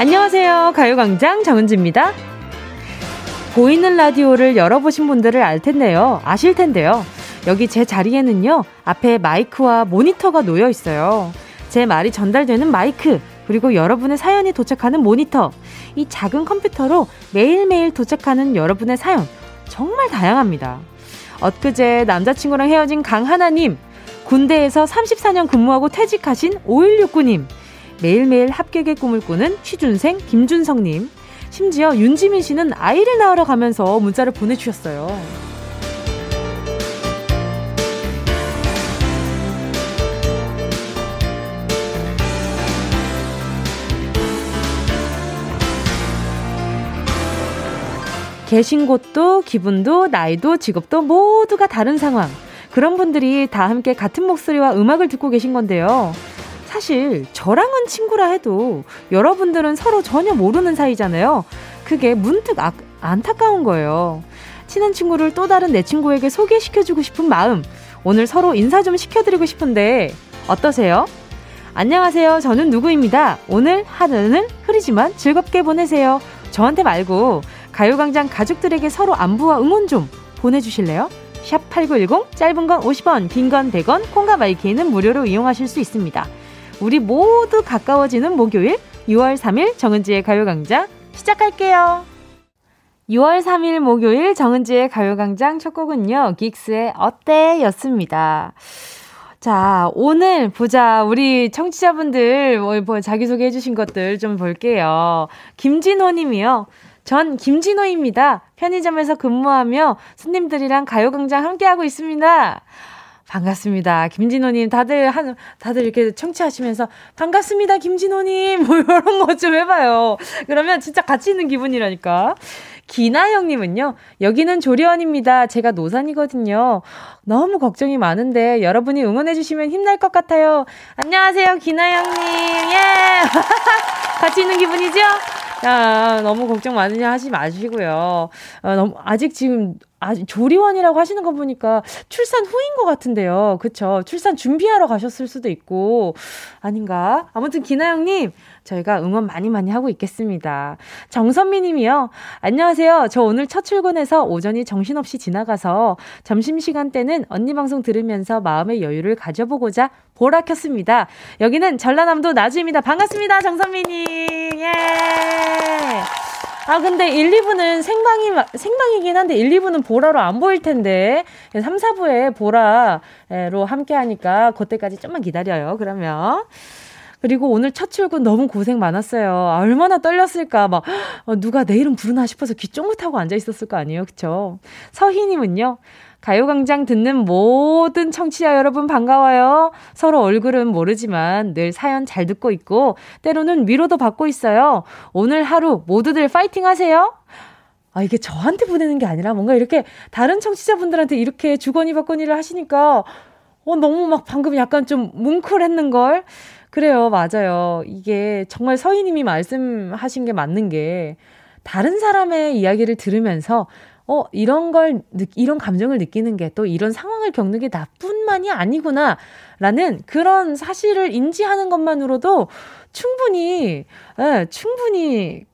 안녕하세요. 가요광장 정은지입니다. 보이는 라디오를 열어보신 분들을 알 텐데요. 아실 텐데요. 여기 제 자리에는요, 앞에 마이크와 모니터가 놓여 있어요. 제 말이 전달되는 마이크, 그리고 여러분의 사연이 도착하는 모니터, 이 작은 컴퓨터로 매일매일 도착하는 여러분의 사연, 정말 다양합니다. 엊그제 남자친구랑 헤어진 강하나님, 군대에서 34년 근무하고 퇴직하신 5169님, 매일매일 합격의 꿈을 꾸는 취준생 김준성님, 심지어 윤지민 씨는 아이를 낳으러 가면서 문자를 보내주셨어요. 계신 곳도 기분도 나이도 직업도 모두가 다른 상황. 그런 분들이 다 함께 같은 목소리와 음악을 듣고 계신 건데요. 사실 저랑은 친구라 해도 여러분들은 서로 전혀 모르는 사이잖아요. 그게 문득 아, 안타까운 거예요. 친한 친구를 또 다른 내 친구에게 소개시켜주고 싶은 마음. 오늘 서로 인사 좀 시켜드리고 싶은데 어떠세요? 안녕하세요. 저는 누구입니다. 오늘 하루는 흐리지만 즐겁게 보내세요. 저한테 말고 가요광장 가족들에게 서로 안부와 응원 좀 보내주실래요? 샵 8910, 짧은 건 50원, 긴 건 100원, 콩과 마이케이는 무료로 이용하실 수 있습니다. 우리 모두 가까워지는 목요일 6월 3일 정은지의 가요광장 시작할게요. 6월 3일 목요일 정은지의 가요광장 첫 곡은요, 긱스의 어때? 였습니다. 자, 오늘 보자. 우리 청취자분들 뭐, 뭐 자기소개 해주신 것들 좀 볼게요. 김진호 님이요. 전 김진호입니다. 편의점에서 근무하며 손님들이랑 가요광장 함께하고 있습니다. 반갑습니다. 김진호님, 다들, 한, 다들 이렇게 청취하시면서, 반갑습니다, 김진호님. 뭐, 이런 거 좀 해봐요. 그러면 진짜 같이 있는 기분이라니까. 기나영님은요, 여기는 조리원입니다. 제가 노산이거든요. 너무 걱정이 많은데 여러분이 응원해주시면 힘날 것 같아요. 안녕하세요, 기나영님. 예! 같이 있는 기분이죠? 야, 너무 걱정 많으냐 하지 마시고요. 어, 너무, 아직 지금, 아직 조리원이라고 하시는 거 보니까 출산 후인 것 같은데요. 그쵸? 출산 준비하러 가셨을 수도 있고, 아닌가? 아무튼 기나영님, 저희가 응원 많이 많이 하고 있겠습니다. 정선미 님이요. 안녕하세요. 저 오늘 첫 출근해서 오전이 정신없이 지나가서 점심시간 때는 언니 방송 들으면서 마음의 여유를 가져보고자 보라 켰습니다. 여기는 전라남도 나주입니다. 반갑습니다. 정선미 님. 예. 아, 근데 1, 2부는 생방이, 생방이긴 한데 1, 2부는 보라로 안 보일 텐데 3, 4부에 보라로 함께 하니까 그때까지 좀만 기다려요. 그러면. 그리고 오늘 첫 출근 너무 고생 많았어요. 아, 얼마나 떨렸을까. 막, 어, 누가 내 이름 부르나 싶어서 귀 쫑긋하고 앉아 있었을 거 아니에요. 그쵸? 서희님은요. 가요광장 듣는 모든 청취자 여러분 반가워요. 서로 얼굴은 모르지만 늘 사연 잘 듣고 있고 때로는 위로도 받고 있어요. 오늘 하루 모두들 파이팅 하세요. 아, 이게 저한테 보내는 게 아니라 뭔가 이렇게 다른 청취자분들한테 이렇게 주거니 받거니를 하시니까 어, 너무 막 방금 약간 좀 뭉클했는걸. 그래요, 맞아요. 이게 정말 서희님이 말씀하신 게 맞는 게 다른 사람의 이야기를 들으면서 어, 이런 걸, 이런 감정을 느끼는 게 또 이런 상황을 겪는 게 나뿐만이 아니구나. 라는 그런 사실을 인지하는 것만으로도 충분히, 예, 충분히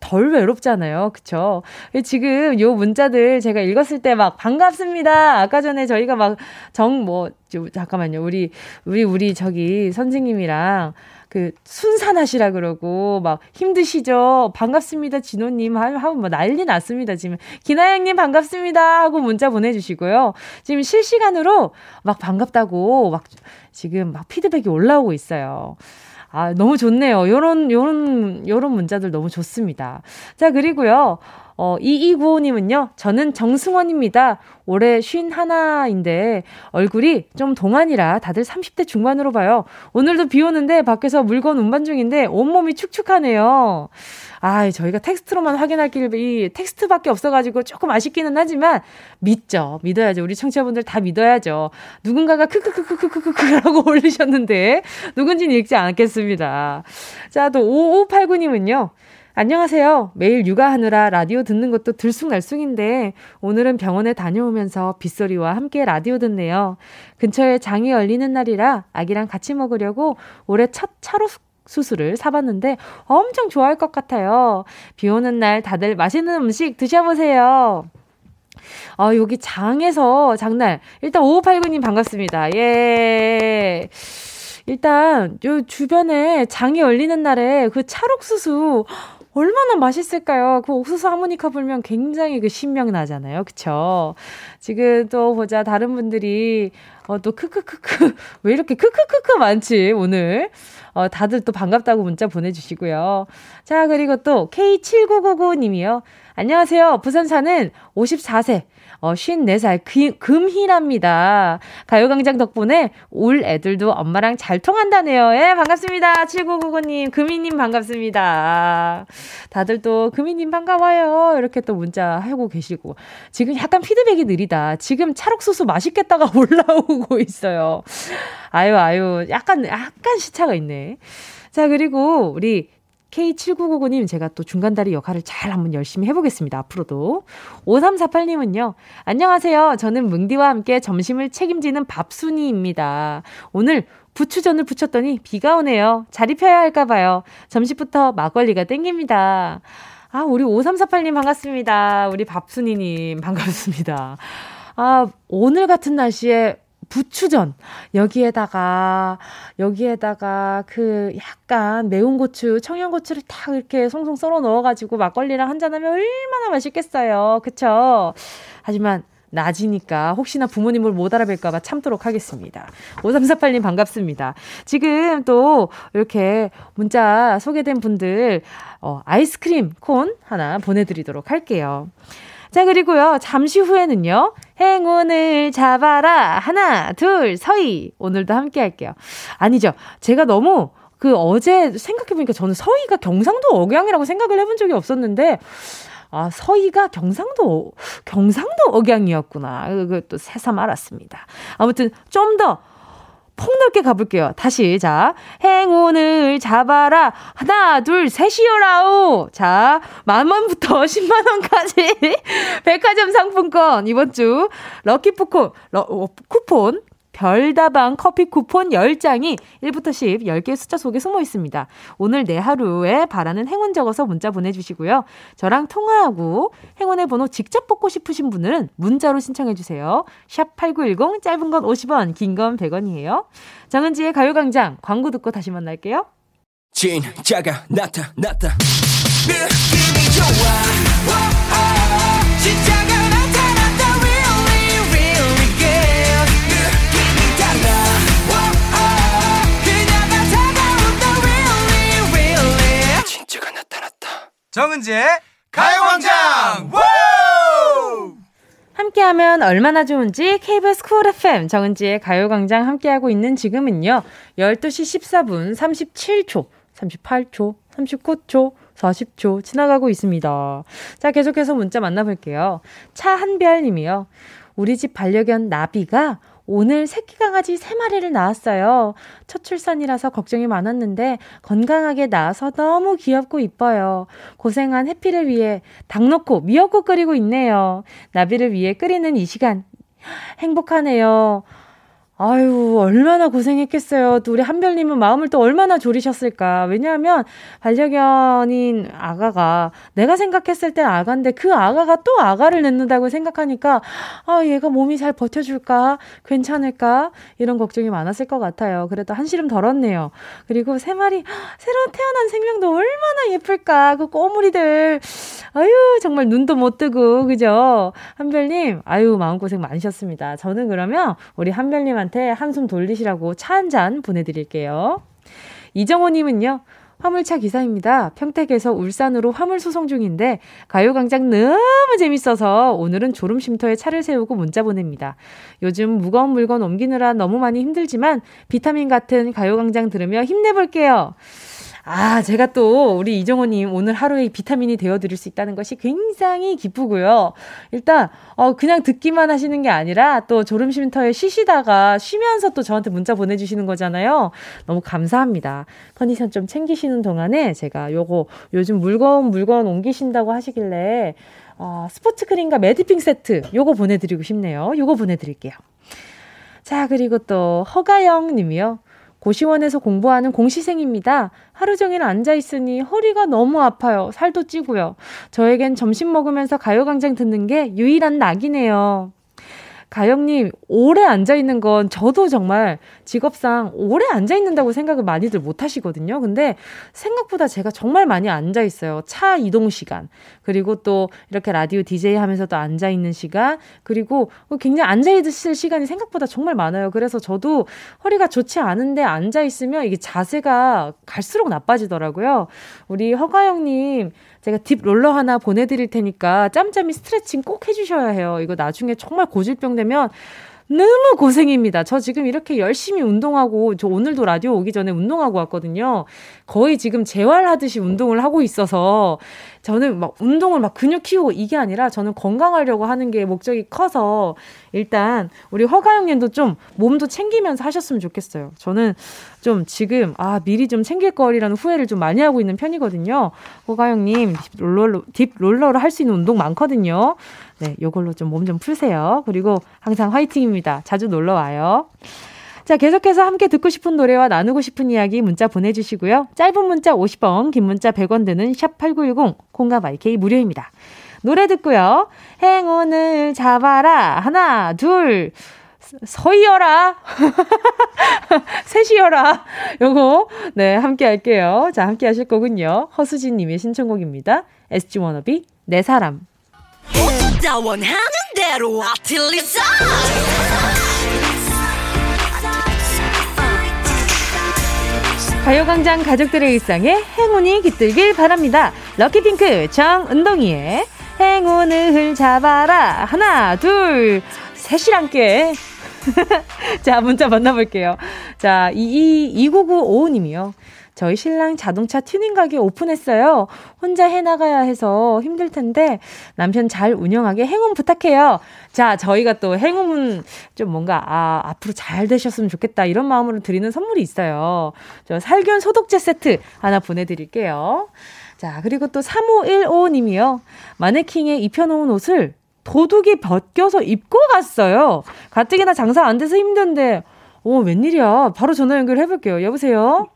덜 외롭잖아요. 그쵸? 지금 요 문자들 제가 읽었을 때 막 반갑습니다. 아까 전에 저희가 막 정, 뭐, 잠깐만요. 우리, 우리, 우리 저기 선생님이랑 그 순산하시라 그러고 막 힘드시죠? 반갑습니다. 진호님 하고 뭐 난리 났습니다. 지금 기나영님 반갑습니다 하고 문자 보내주시고요. 지금 실시간으로 막 반갑다고 막 지금 막 피드백이 올라오고 있어요. 아, 너무 좋네요. 요런, 요런, 요런 문자들 너무 좋습니다. 자, 그리고요. 어, 2295님은요, 저는 정승원입니다. 올해 쉰 하나인데, 얼굴이 좀 동안이라 다들 30대 중반으로 봐요. 오늘도 비 오는데, 밖에서 물건 운반 중인데, 온몸이 축축하네요. 아, 저희가 텍스트로만 확인할 길이 텍스트밖에 없어가지고 조금 아쉽기는 하지만, 믿죠. 믿어야죠. 우리 청취자분들 다 믿어야죠. 누군가가 크크크크크크크라고 올리셨는데, 누군지는 읽지 않겠습니다. 자, 또 5589님은요, 안녕하세요. 매일 육아하느라 라디오 듣는 것도 들쑥날쑥인데 오늘은 병원에 다녀오면서 빗소리와 함께 라디오 듣네요. 근처에 장이 열리는 날이라 아기랑 같이 먹으려고 올해 첫 차로 수수를 사봤는데 엄청 좋아할 것 같아요. 비 오는 날 다들 맛있는 음식 드셔보세요. 아, 여기 장에서 장날. 일단 5589님 반갑습니다. 예. 일단 요 주변에 장이 열리는 날에 그 찰옥수수 얼마나 맛있을까요? 그 옥수수 하모니카 불면 굉장히 그 신명 나잖아요. 그쵸? 지금 또 보자. 다른 분들이, 어, 또 크크크크. 왜 이렇게 크크크크 많지, 오늘? 어, 다들 또 반갑다고 문자 보내주시고요. 자, 그리고 또 K7999님이요. 안녕하세요. 부산 사는 54세. 어, 54살 그, 금희랍니다. 가요광장 덕분에 올 애들도 엄마랑 잘 통한다네요. 예, 반갑습니다. 7999님, 금희님 반갑습니다. 다들 또 금희님 반가워요. 이렇게 또 문자 하고 계시고. 지금 약간 피드백이 느리다. 지금 찰옥수수 맛있겠다가 올라오고 있어요. 아유, 아유, 약간, 약간 시차가 있네. 자, 그리고 우리 K7999님, 제가 또 중간다리 역할을 잘 한번 열심히 해보겠습니다. 앞으로도. 5348님은요, 안녕하세요. 저는 뭉디와 함께 점심을 책임지는 밥순이입니다. 오늘 부추전을 부쳤더니 비가 오네요. 잘 입혀야 할까봐요. 점심부터 막걸리가 땡깁니다. 아, 우리 5348님 반갑습니다. 우리 밥순이님 반갑습니다. 아, 오늘 같은 날씨에 부추전 여기에다가 여기에다가 그 약간 매운 고추 청양고추를 딱 이렇게 송송 썰어 넣어가지고 막걸리랑 한잔하면 얼마나 맛있겠어요 그쵸 하지만 낮이니까 혹시나 부모님을 못 알아뵐까봐 참도록 하겠습니다. 5348님 반갑습니다. 지금 또 이렇게 문자 소개된 분들, 어, 아이스크림 콘 하나 보내드리도록 할게요. 자, 그리고요, 잠시 후에는요, 행운을 잡아라. 하나, 둘, 서희. 오늘도 함께 할게요. 아니죠. 제가 너무 그 어제 생각해보니까 저는 서희가 경상도 억양이라고 생각을 해본 적이 없었는데, 아, 서희가 경상도, 경상도 억양이었구나. 그것도 새삼 알았습니다. 아무튼 좀 더 폭넓게 가볼게요. 다시. 자, 행운을 잡아라. 하나, 둘, 셋이요라우. 자, 만원부터 10만원까지 백화점 상품권. 이번 주 럭키푸코, 러, 어, 쿠폰 별다방 커피 쿠폰 10장이 1부터 10, 10개의 숫자 속에 숨어 있습니다. 오늘 내 하루에 바라는 행운 적어서 문자 보내주시고요. 저랑 통화하고 행운의 번호 직접 뽑고 싶으신 분들은 문자로 신청해주세요. 샵 8910, 짧은 건 50원, 긴 건 100원이에요. 정은지의 가요광장 광고 듣고 다시 만날게요. 진짜가 나타났다. 느낌이 좋아. 오, 오, 오, 진짜 정은지의 가요광장 함께하면 얼마나 좋은지 KBS 쿨 FM 정은지의 가요광장 함께하고 있는 지금은요 12시 14분 37초 38초 39초 40초 지나가고 있습니다. 자 계속해서 문자 만나볼게요. 차한별 님이요. 우리 집 반려견 나비가 오늘 새끼 강아지 3마리를 낳았어요. 첫 출산이라서 걱정이 많았는데 건강하게 낳아서 너무 귀엽고 이뻐요. 고생한 해피를 위해 닭 넣고 미역국 끓이고 있네요. 나비를 위해 끓이는 이 시간 행복하네요. 아유, 얼마나 고생했겠어요. 또 우리 한별님은 마음을 또 얼마나 졸이셨을까. 왜냐하면 반려견인 아가가 내가 생각했을 때 아가인데 그 아가가 또 아가를 낳는다고 생각하니까 아, 얘가 몸이 잘 버텨줄까? 괜찮을까? 이런 걱정이 많았을 것 같아요. 그래도 한시름 덜었네요. 그리고 세 마리, 새로 태어난 생명도 얼마나 예쁠까. 그 꼬물이들. 아유, 정말 눈도 못 뜨고, 그죠? 한별님, 아유, 마음고생 많으셨습니다. 저는 그러면 우리 한별님한테 저한테 한숨 돌리시라고 차 한 잔 보내드릴게요. 이정호님은요, 화물차 기사입니다. 평택에서 울산으로 화물 수송 중인데 가요광장 너무 재밌어서 오늘은 졸음쉼터에 차를 세우고 문자 보냅니다. 요즘 무거운 물건 옮기느라 너무 많이 힘들지만 비타민 같은 가요광장 들으며 힘내볼게요. 아, 제가 또 우리 이정호님 오늘 하루에 비타민이 되어드릴 수 있다는 것이 굉장히 기쁘고요. 일단, 어, 그냥 듣기만 하시는 게 아니라 또 졸음쉼터에 쉬시다가 쉬면서 또 저한테 문자 보내주시는 거잖아요. 너무 감사합니다. 컨디션 좀 챙기시는 동안에 제가 요거 요즘 물건, 물건 옮기신다고 하시길래 어, 스포츠 크림과 매디핑 세트 요거 보내드리고 싶네요. 요거 보내드릴게요. 자, 그리고 또 허가영 님이요. 고시원에서 공부하는 공시생입니다. 하루 종일 앉아있으니 허리가 너무 아파요. 살도 찌고요. 저에겐 점심 먹으면서 가요광장 듣는 게 유일한 낙이네요. 가영님, 오래 앉아있는 건 저도 정말 직업상 오래 앉아있는다고 생각을 많이들 못 하시거든요. 근데 생각보다 제가 정말 많이 앉아있어요. 차 이동 시간. 그리고 또 이렇게 라디오 DJ 하면서도 앉아있는 시간. 그리고 굉장히 앉아있을 시간이 생각보다 정말 많아요. 그래서 저도 허리가 좋지 않은데 앉아있으면 이게 자세가 갈수록 나빠지더라고요. 우리 허가영님, 제가 딥 롤러 하나 보내드릴 테니까 짬짬이 스트레칭 꼭 해주셔야 해요. 이거 나중에 정말 고질병 되면 너무 고생입니다. 저 지금 이렇게 열심히 운동하고, 저 오늘도 라디오 오기 전에 운동하고 왔거든요. 거의 지금 재활하듯이 운동을 하고 있어서, 저는 막 운동을 막 근육 키우고 이게 아니라 저는 건강하려고 하는 게 목적이 커서, 일단 우리 허가영 님도 좀 몸도 챙기면서 하셨으면 좋겠어요. 저는 좀 지금, 아, 미리 좀 챙길 걸이라는 후회를 좀 많이 하고 있는 편이거든요. 허가영 님, 딥 롤러로, 딥 롤러로 할 수 있는 운동 많거든요. 네, 요걸로 좀 몸좀 푸세요. 그리고 항상 화이팅입니다. 자주 놀러 와요. 자, 계속해서 함께 듣고 싶은 노래와 나누고 싶은 이야기 문자 보내주시고요. 짧은 문자 50원, 긴 문자 100원 드는 샵8910, 콩과 마이케이 무료입니다. 노래 듣고요. 행운을 잡아라. 하나, 둘, 서이어라. 셋이어라. 요거, 네, 함께 할게요. 자, 함께 하실 거군요. 허수진 님의 신청곡입니다. SG 워너비, 내 사람. 나 원하는 대로 아틀리사 가요광장 가족들의 일상에 행운이 깃들길 바랍니다. 럭키핑크 정은동이의 행운을 잡아라. 하나, 둘, 셋이랑 께. 자, 문자 만나볼게요. 자, 22, 2995님이요. 저희 신랑 자동차 튜닝 가게 오픈했어요. 혼자 해나가야 해서 힘들 텐데 남편 잘 운영하게 행운 부탁해요. 자, 저희가 또 행운 좀 뭔가, 아, 앞으로 잘 되셨으면 좋겠다. 이런 마음으로 드리는 선물이 있어요. 저 살균 소독제 세트 하나 보내드릴게요. 자, 그리고 또 3515님이요. 마네킹에 입혀놓은 옷을 도둑이 벗겨서 입고 갔어요. 가뜩이나 장사 안 돼서 힘든데, 오, 웬일이야. 바로 전화 연결해볼게요. 여보세요?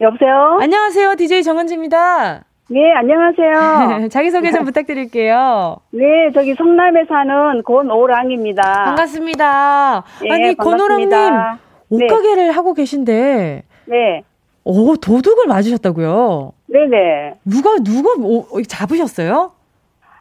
여보세요? 안녕하세요. DJ 정은지입니다. 네, 안녕하세요. 자기소개 좀 부탁드릴게요. 네, 저기 성남에 사는 권오랑입니다. 반갑습니다. 네, 아니, 권오랑님, 옷가게를 네. 하고 계신데. 네. 오, 도둑을 맞으셨다고요? 네네. 누가, 누가 오, 잡으셨어요?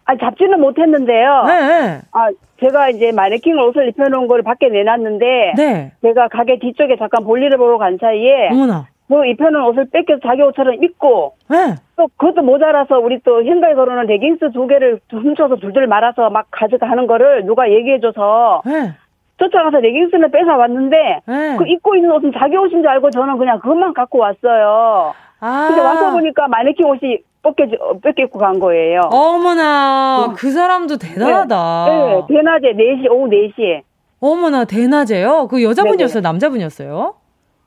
아, 잡지는 못했는데요. 네. 아, 제가 이제 마네킹 옷을 입혀놓은 걸 밖에 내놨는데. 네. 제가 가게 뒤쪽에 잠깐 볼일을 보러 간 사이에. 어머나. 그 입혀놓은 옷을 뺏겨서 자기 옷처럼 입고 네. 또 그것도 모자라서 우리 또 현가에 걸어놓은 레깅스 두 개를 훔쳐서 둘둘 말아서 막 가져가는 거를 누가 얘기해줘서 네. 쫓아가서 레깅스를 뺏어 왔는데 네. 그 입고 있는 옷은 자기 옷인 줄 알고 저는 그냥 그것만 갖고 왔어요. 아. 근데 와서 보니까 마네킹 옷이 뺏겨, 뺏기고 간 거예요. 어머나, 어. 그 사람도 대단하다. 네, 네 대낮에 4시, 오후 4시에. 어머나, 대낮에요? 그 여자분이었어요? 네네. 남자분이었어요?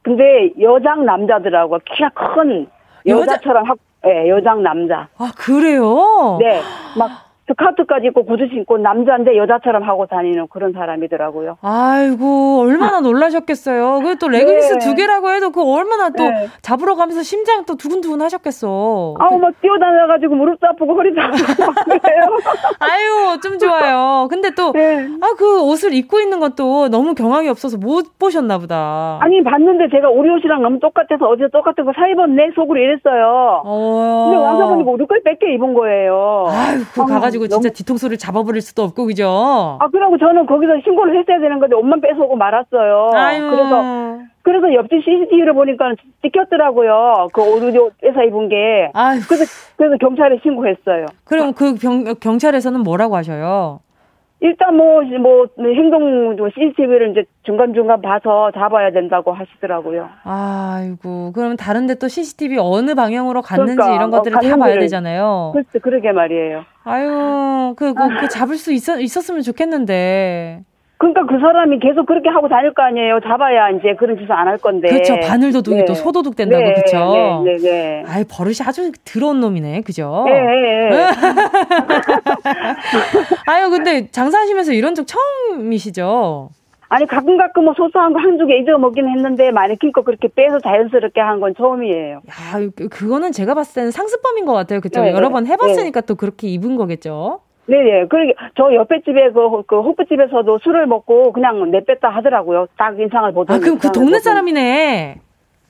근데 여장 남자들하고 키가 큰 여자처럼 학, 예, 여장 남자. 아, 그래요? 네. 막 스카트까지 입고 구두 신고 남자인데 여자처럼 하고 다니는 그런 사람이더라고요. 아이고 얼마나 놀라셨겠어요. 그또 레깅스 네. 두 개라고 해도 그 얼마나 또 네. 잡으러 가면서 심장 또 두근두근 하셨겠어. 아우 막 뛰어다녀가지고 무릎도 아프고 허리도 아프고 그래요. 아유 좀 좋아요. 근데 또 네. 아그 옷을 입고 있는 것도 너무 경황이 없어서 못 보셨나 보다. 아니 봤는데 제가 우리 옷이랑 너무 똑같아서 어제 똑같은 거 사 입었네 속으로 이랬어요. 어. 근데 와서 보니까 우리 걸 뺏겨 입은 거예요. 아유 그 가가지고. 가지고 진짜 뒤통수를 잡아버릴 수도 없고 그죠? 아 그러고 저는 거기서 신고를 했어야 되는 건데 옷만 뺏어오고 말았어요. 아유. 그래서 그래서 옆집 CCTV를 보니까 찍혔더라고요. 그 오르디오 뺏어 입은 게. 아유. 그래서 그래서 경찰에 신고했어요. 그럼 그 병, 경찰에서는 뭐라고 하셔요? 일단 뭐, 뭐, 행동, CCTV를 이제 중간중간 봐서 잡아야 된다고 하시더라고요. 아이고, 그러면 다른데 또 CCTV 어느 방향으로 갔는지 그러니까, 이런 것들을 어, 다 봐야 되잖아요. 그렇죠, 그러게 말이에요. 아유, 그, 그, 그 잡을 수 있었, 있었으면 좋겠는데. 그러니까 그 사람이 계속 그렇게 하고 다닐 거 아니에요. 잡아야 이제 그런 짓을 안 할 건데. 그렇죠. 바늘 도둑이 네. 또 소도둑 된다고 네. 그렇죠. 네, 네, 네. 아이 버릇이 아주 더러운 놈이네. 그죠? 네. 네, 네. 아유 근데 장사하시면서 이런 적 처음이시죠? 아니 가끔 가끔 뭐 소소한 거 한두 개 잊어먹긴 했는데 마네킹 거 그렇게 빼서 자연스럽게 한 건 처음이에요. 야, 그, 그거는 제가 봤을 때는 상습범인 것 같아요. 그죠? 네, 여러 번 네. 해봤으니까 네. 또 그렇게 입은 거겠죠. 네네. 그러게 저 옆에 집에 그, 그 호프집에서도 술을 먹고 그냥 내뺐다 하더라고요. 딱 인상을 보더니. 아, 그럼 그 동네 사람이네.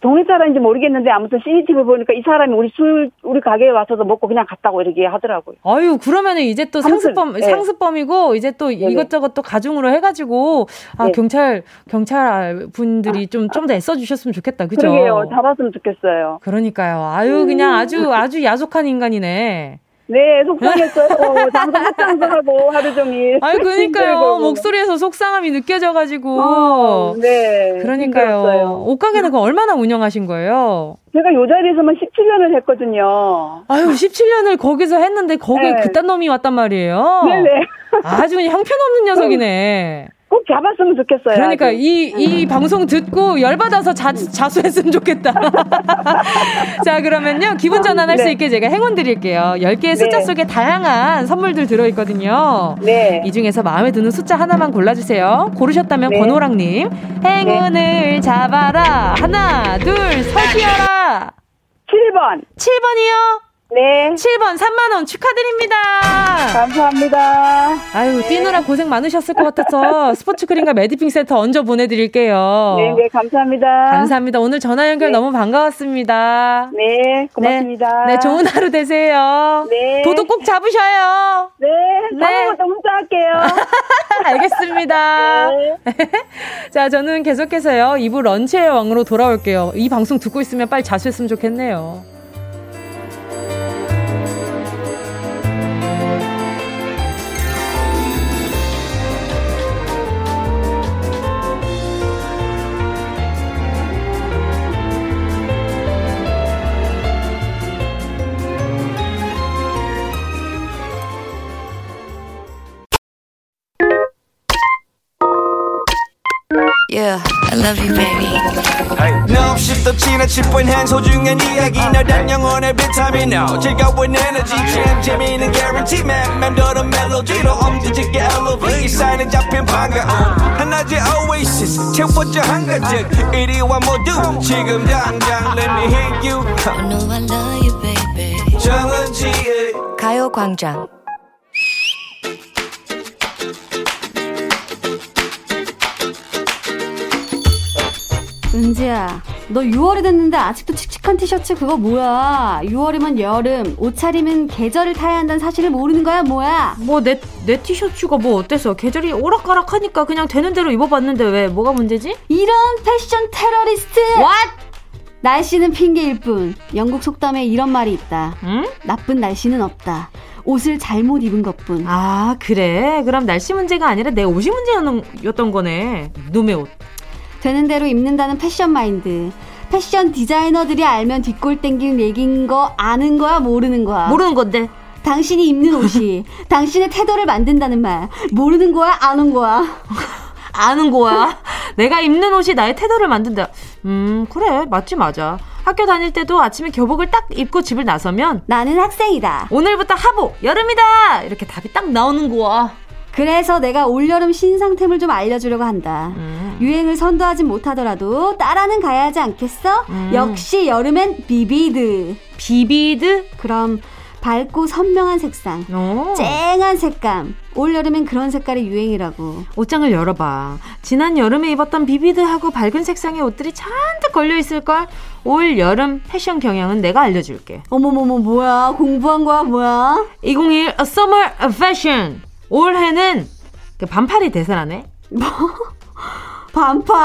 동네 사람인지 모르겠는데 아무튼 CCTV 보니까 이 사람이 우리 술 우리 가게에 와서도 먹고 그냥 갔다고 이렇게 하더라고요. 아유 그러면은 이제 또 상습범 네. 상습범이고 이제 또 네네. 이것저것 또 가중으로 해가지고 아 네. 경찰 경찰 분들이 좀 좀 더 애써 주셨으면 좋겠다 그죠? 그러게요 잡았으면 좋겠어요. 그러니까요. 아유 그냥 아주 아주 야속한 인간이네. 네, 속상했어요. 장소 속상하고 하루 종일. 아니, 그러니까요. 목소리에서 속상함이 느껴져가지고. 어, 네. 그러니까요. 힘들었어요. 옷가게는 그 얼마나 운영하신 거예요? 제가 요 자리에서만 17년을 했거든요. 아유, 17년을 거기서 했는데 거기에 네. 그딴 놈이 왔단 말이에요? 네네. 아주 형편없는 녀석이네. 꼭 잡았으면 좋겠어요. 그러니까 이, 이 방송 듣고 열받아서 자, 자수했으면 좋겠다. 자, 그러면요. 기분 전환할 네. 수 있게 제가 행운 드릴게요. 10개의 숫자 네. 속에 다양한 선물들 들어있거든요. 네. 이 중에서 마음에 드는 숫자 하나만 골라주세요. 고르셨다면 네. 권호랑님. 행운을 네. 잡아라. 하나, 둘, 서시어라. 7번. 7번이요? 네. 7번 3만 원 축하드립니다. 감사합니다. 아유, 네. 뛰느라 고생 많으셨을 것 같아서 스포츠 크림과 매디핑 세트 얹어 보내드릴게요. 네, 네, 감사합니다. 감사합니다. 오늘 전화 연결 네. 너무 반가웠습니다. 네, 고맙습니다. 네, 네, 좋은 하루 되세요. 네. 도도 꼭 잡으셔요. 네, 네. 다음부터 문자할게요. 알겠습니다. 네. 자, 저는 계속해서요. 2부 런치의 왕으로 돌아올게요. 이 방송 듣고 있으면 빨리 자수했으면 좋겠네요. Yeah, I love you, baby. No, 없이 또 지나칠 뻔한 소중한 이야기. 너란 영혼의 비타민. No 즐거운 에너지. 참 재미있는 guarantee man. 맘대로 멜로디로 엄지짓게 elevate 사인에 잡힌 반가움 하나의 oasis. 채워져 한가득. 이리와 모두 지금 당장 let me hit you. I know I love you, baby. 정은지의 가요광장 은지야, 너 6월이 됐는데 아직도 칙칙한 티셔츠 그거 뭐야? 6월이면 여름, 옷차림은 계절을 타야 한다는 사실을 모르는 거야, 뭐야? 뭐, 내, 내 티셔츠가 뭐 어때서? 계절이 오락가락 하니까 그냥 되는 대로 입어봤는데 왜? 뭐가 문제지? 이런 패션 테러리스트! What? 날씨는 핑계일 뿐. 영국 속담에 이런 말이 있다. 응? 나쁜 날씨는 없다. 옷을 잘못 입은 것뿐. 아, 그래? 그럼 날씨 문제가 아니라 내 옷이 문제였던 거네. 놈의 옷. 되는 대로 입는다는 패션 마인드. 패션 디자이너들이 알면 뒷골 땡기는 얘기인 거 아는 거야 모르는 거야? 모르는 건데. 당신이 입는 옷이 당신의 태도를 만든다는 말 모르는 거야 아는 거야? 아는 거야. 내가 입는 옷이 나의 태도를 만든다. 음 그래 맞지 맞아. 학교 다닐 때도 아침에 교복을 딱 입고 집을 나서면 나는 학생이다. 오늘부터 하복 여름이다 이렇게 답이 딱 나오는 거야. 그래서 내가 올여름 신상템을 좀 알려주려고 한다. 음. 유행을 선도하진 못하더라도 따라는 가야 하지 않겠어? 음. 역시 여름엔 vivid. Vivid? 그럼 밝고 선명한 색상, 오. 쨍한 색감. 올 여름엔 그런 색깔이 유행이라고. 옷장을 열어봐. 지난 여름에 입었던 vivid하고 밝은 색상의 옷들이 잔뜩 걸려 있을 걸? 올 여름 패션 경향은 내가 알려줄게. 어머머머, 뭐야? 공부한 거야, 뭐야? 2021 Summer Fashion. 올해는 그 반팔이 대세라네. 뭐? 반팔?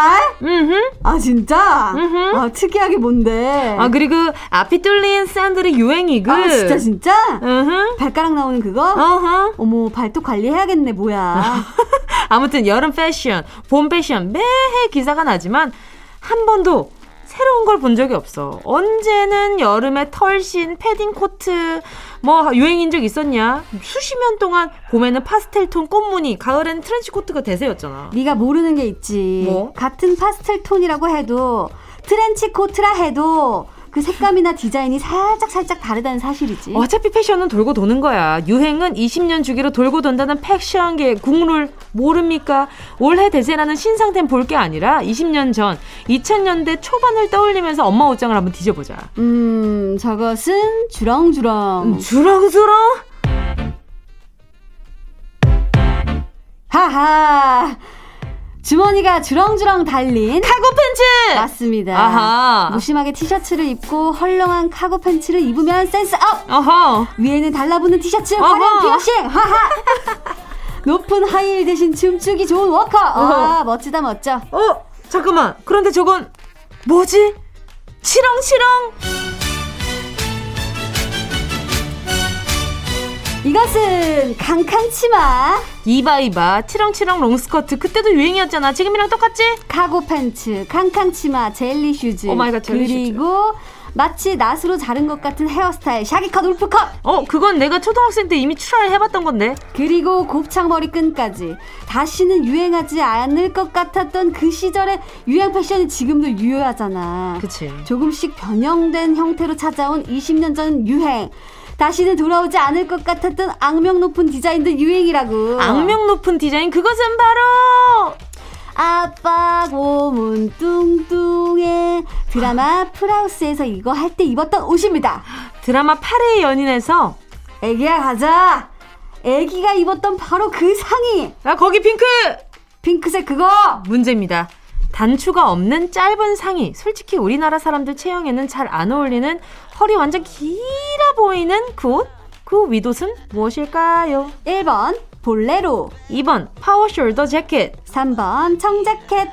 음. 아 진짜? 음흠. 아 특이하게 뭔데? 아 그리고 앞이 뚫린 샌들이 유행이고. 아 진짜 진짜? 음. 발가락 나오는 그거? 어허. 어머 발톱 관리해야겠네 뭐야. 아무튼 여름 패션, 봄 패션 매해 기사가 나지만 한 번도 새로운 걸 본 적이 없어. 언제는 여름에 털신, 패딩 코트, 뭐 유행인 적 있었냐? 수십 년 동안 봄에는 파스텔 톤 꽃무늬, 가을에는 트렌치 코트가 대세였잖아. 네가 모르는 게 있지. 뭐? 같은 파스텔 톤이라고 해도 트렌치 코트라 해도 그 색감이나 디자인이 살짝 살짝 다르다는 사실이지. 어차피 패션은 돌고 도는 거야. 유행은 20년 주기로 돌고 돈다는 패션계 국룰 모릅니까? 올해 대세라는 신상템 볼 게 아니라 20년 전 2000년대 초반을 떠올리면서 엄마 옷장을 한번 뒤져보자. 음, 저것은 주렁주렁. 음, 주렁주렁? 하하. 주머니가 주렁주렁 달린 cargo pants 맞습니다. 아하. 무심하게 티셔츠를 입고 헐렁한 cargo pants를 입으면 센스 up. 어허. 위에는 달라붙는 티셔츠 화려한 피어싱. 하하. 높은 하이힐 대신 춤추기 좋은 워커. 아 멋지다 멋져. 어 잠깐만. 그런데 저건 뭐지? 치렁치렁. 이것은 캉캉치마. 이봐 이봐 치렁치렁 롱스커트. 그때도 유행이었잖아. 지금이랑 똑같지? cargo pants 캉캉치마 젤리 슈즈. oh my god 젤리 그리고 마치 낫으로 자른 것 같은 헤어스타일 shaggy cut wolf cut. 어 그건 내가 초등학생 때 이미 try 해봤던 건데. 그리고 곱창 머리끈까지. 다시는 유행하지 않을 것 같았던 그 시절의 유행 패션이 지금도 유효하잖아. 그치. 조금씩 변형된 형태로 찾아온 20년 전 유행 다시는 돌아오지 않을 것 같았던 악명 높은 디자인도 유행이라고. 악명 높은 디자인 그것은 바로 아빠 고문 뚱뚱해 드라마 프라우스에서 이거 할 때 입었던 옷입니다. 드라마 8회 연인에서 애기야 가자. 애기가 입었던 바로 그 상의. 아 거기 핑크. 핑크색 그거 문제입니다. 단추가 없는 짧은 상의. 솔직히 우리나라 사람들 체형에는 잘 안 어울리는 허리 완전 길어 보이는 그 옷? 그 윗옷은 무엇일까요? 1번 볼레로 2번 power shoulder 재킷 3번 청자켓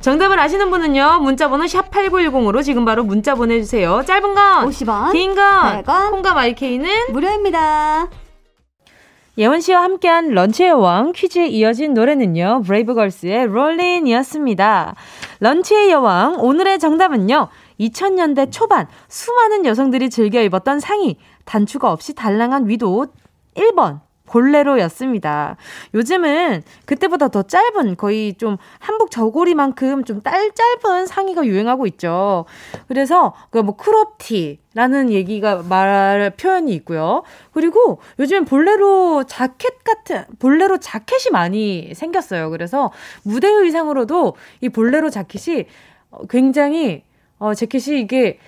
정답을 아시는 분은요 문자번호 샵8910으로 지금 바로 문자 보내주세요 짧은 건 50원 긴건 100원 콩과 마이케이는 무료입니다 예원 씨와 함께한 런치의 여왕 퀴즈에 이어진 노래는요 브레이브걸스의 롤린이었습니다. 런치의 여왕 오늘의 정답은요 2000년대 초반 수많은 여성들이 즐겨 입었던 상의, 단추가 없이 달랑한 위도 1번 볼레로였습니다. 요즘은 그때보다 더 짧은 거의 좀 한복 저고리만큼 좀 딸 짧은 상의가 유행하고 있죠. 그래서 그 뭐 크롭티라는 얘기가 말 표현이 있고요. 그리고 요즘 볼레로 자켓 같은 볼레로 자켓이 많이 생겼어요. 그래서 무대 의상으로도 이 볼레로 자켓이 굉장히 어, 재킷이 이게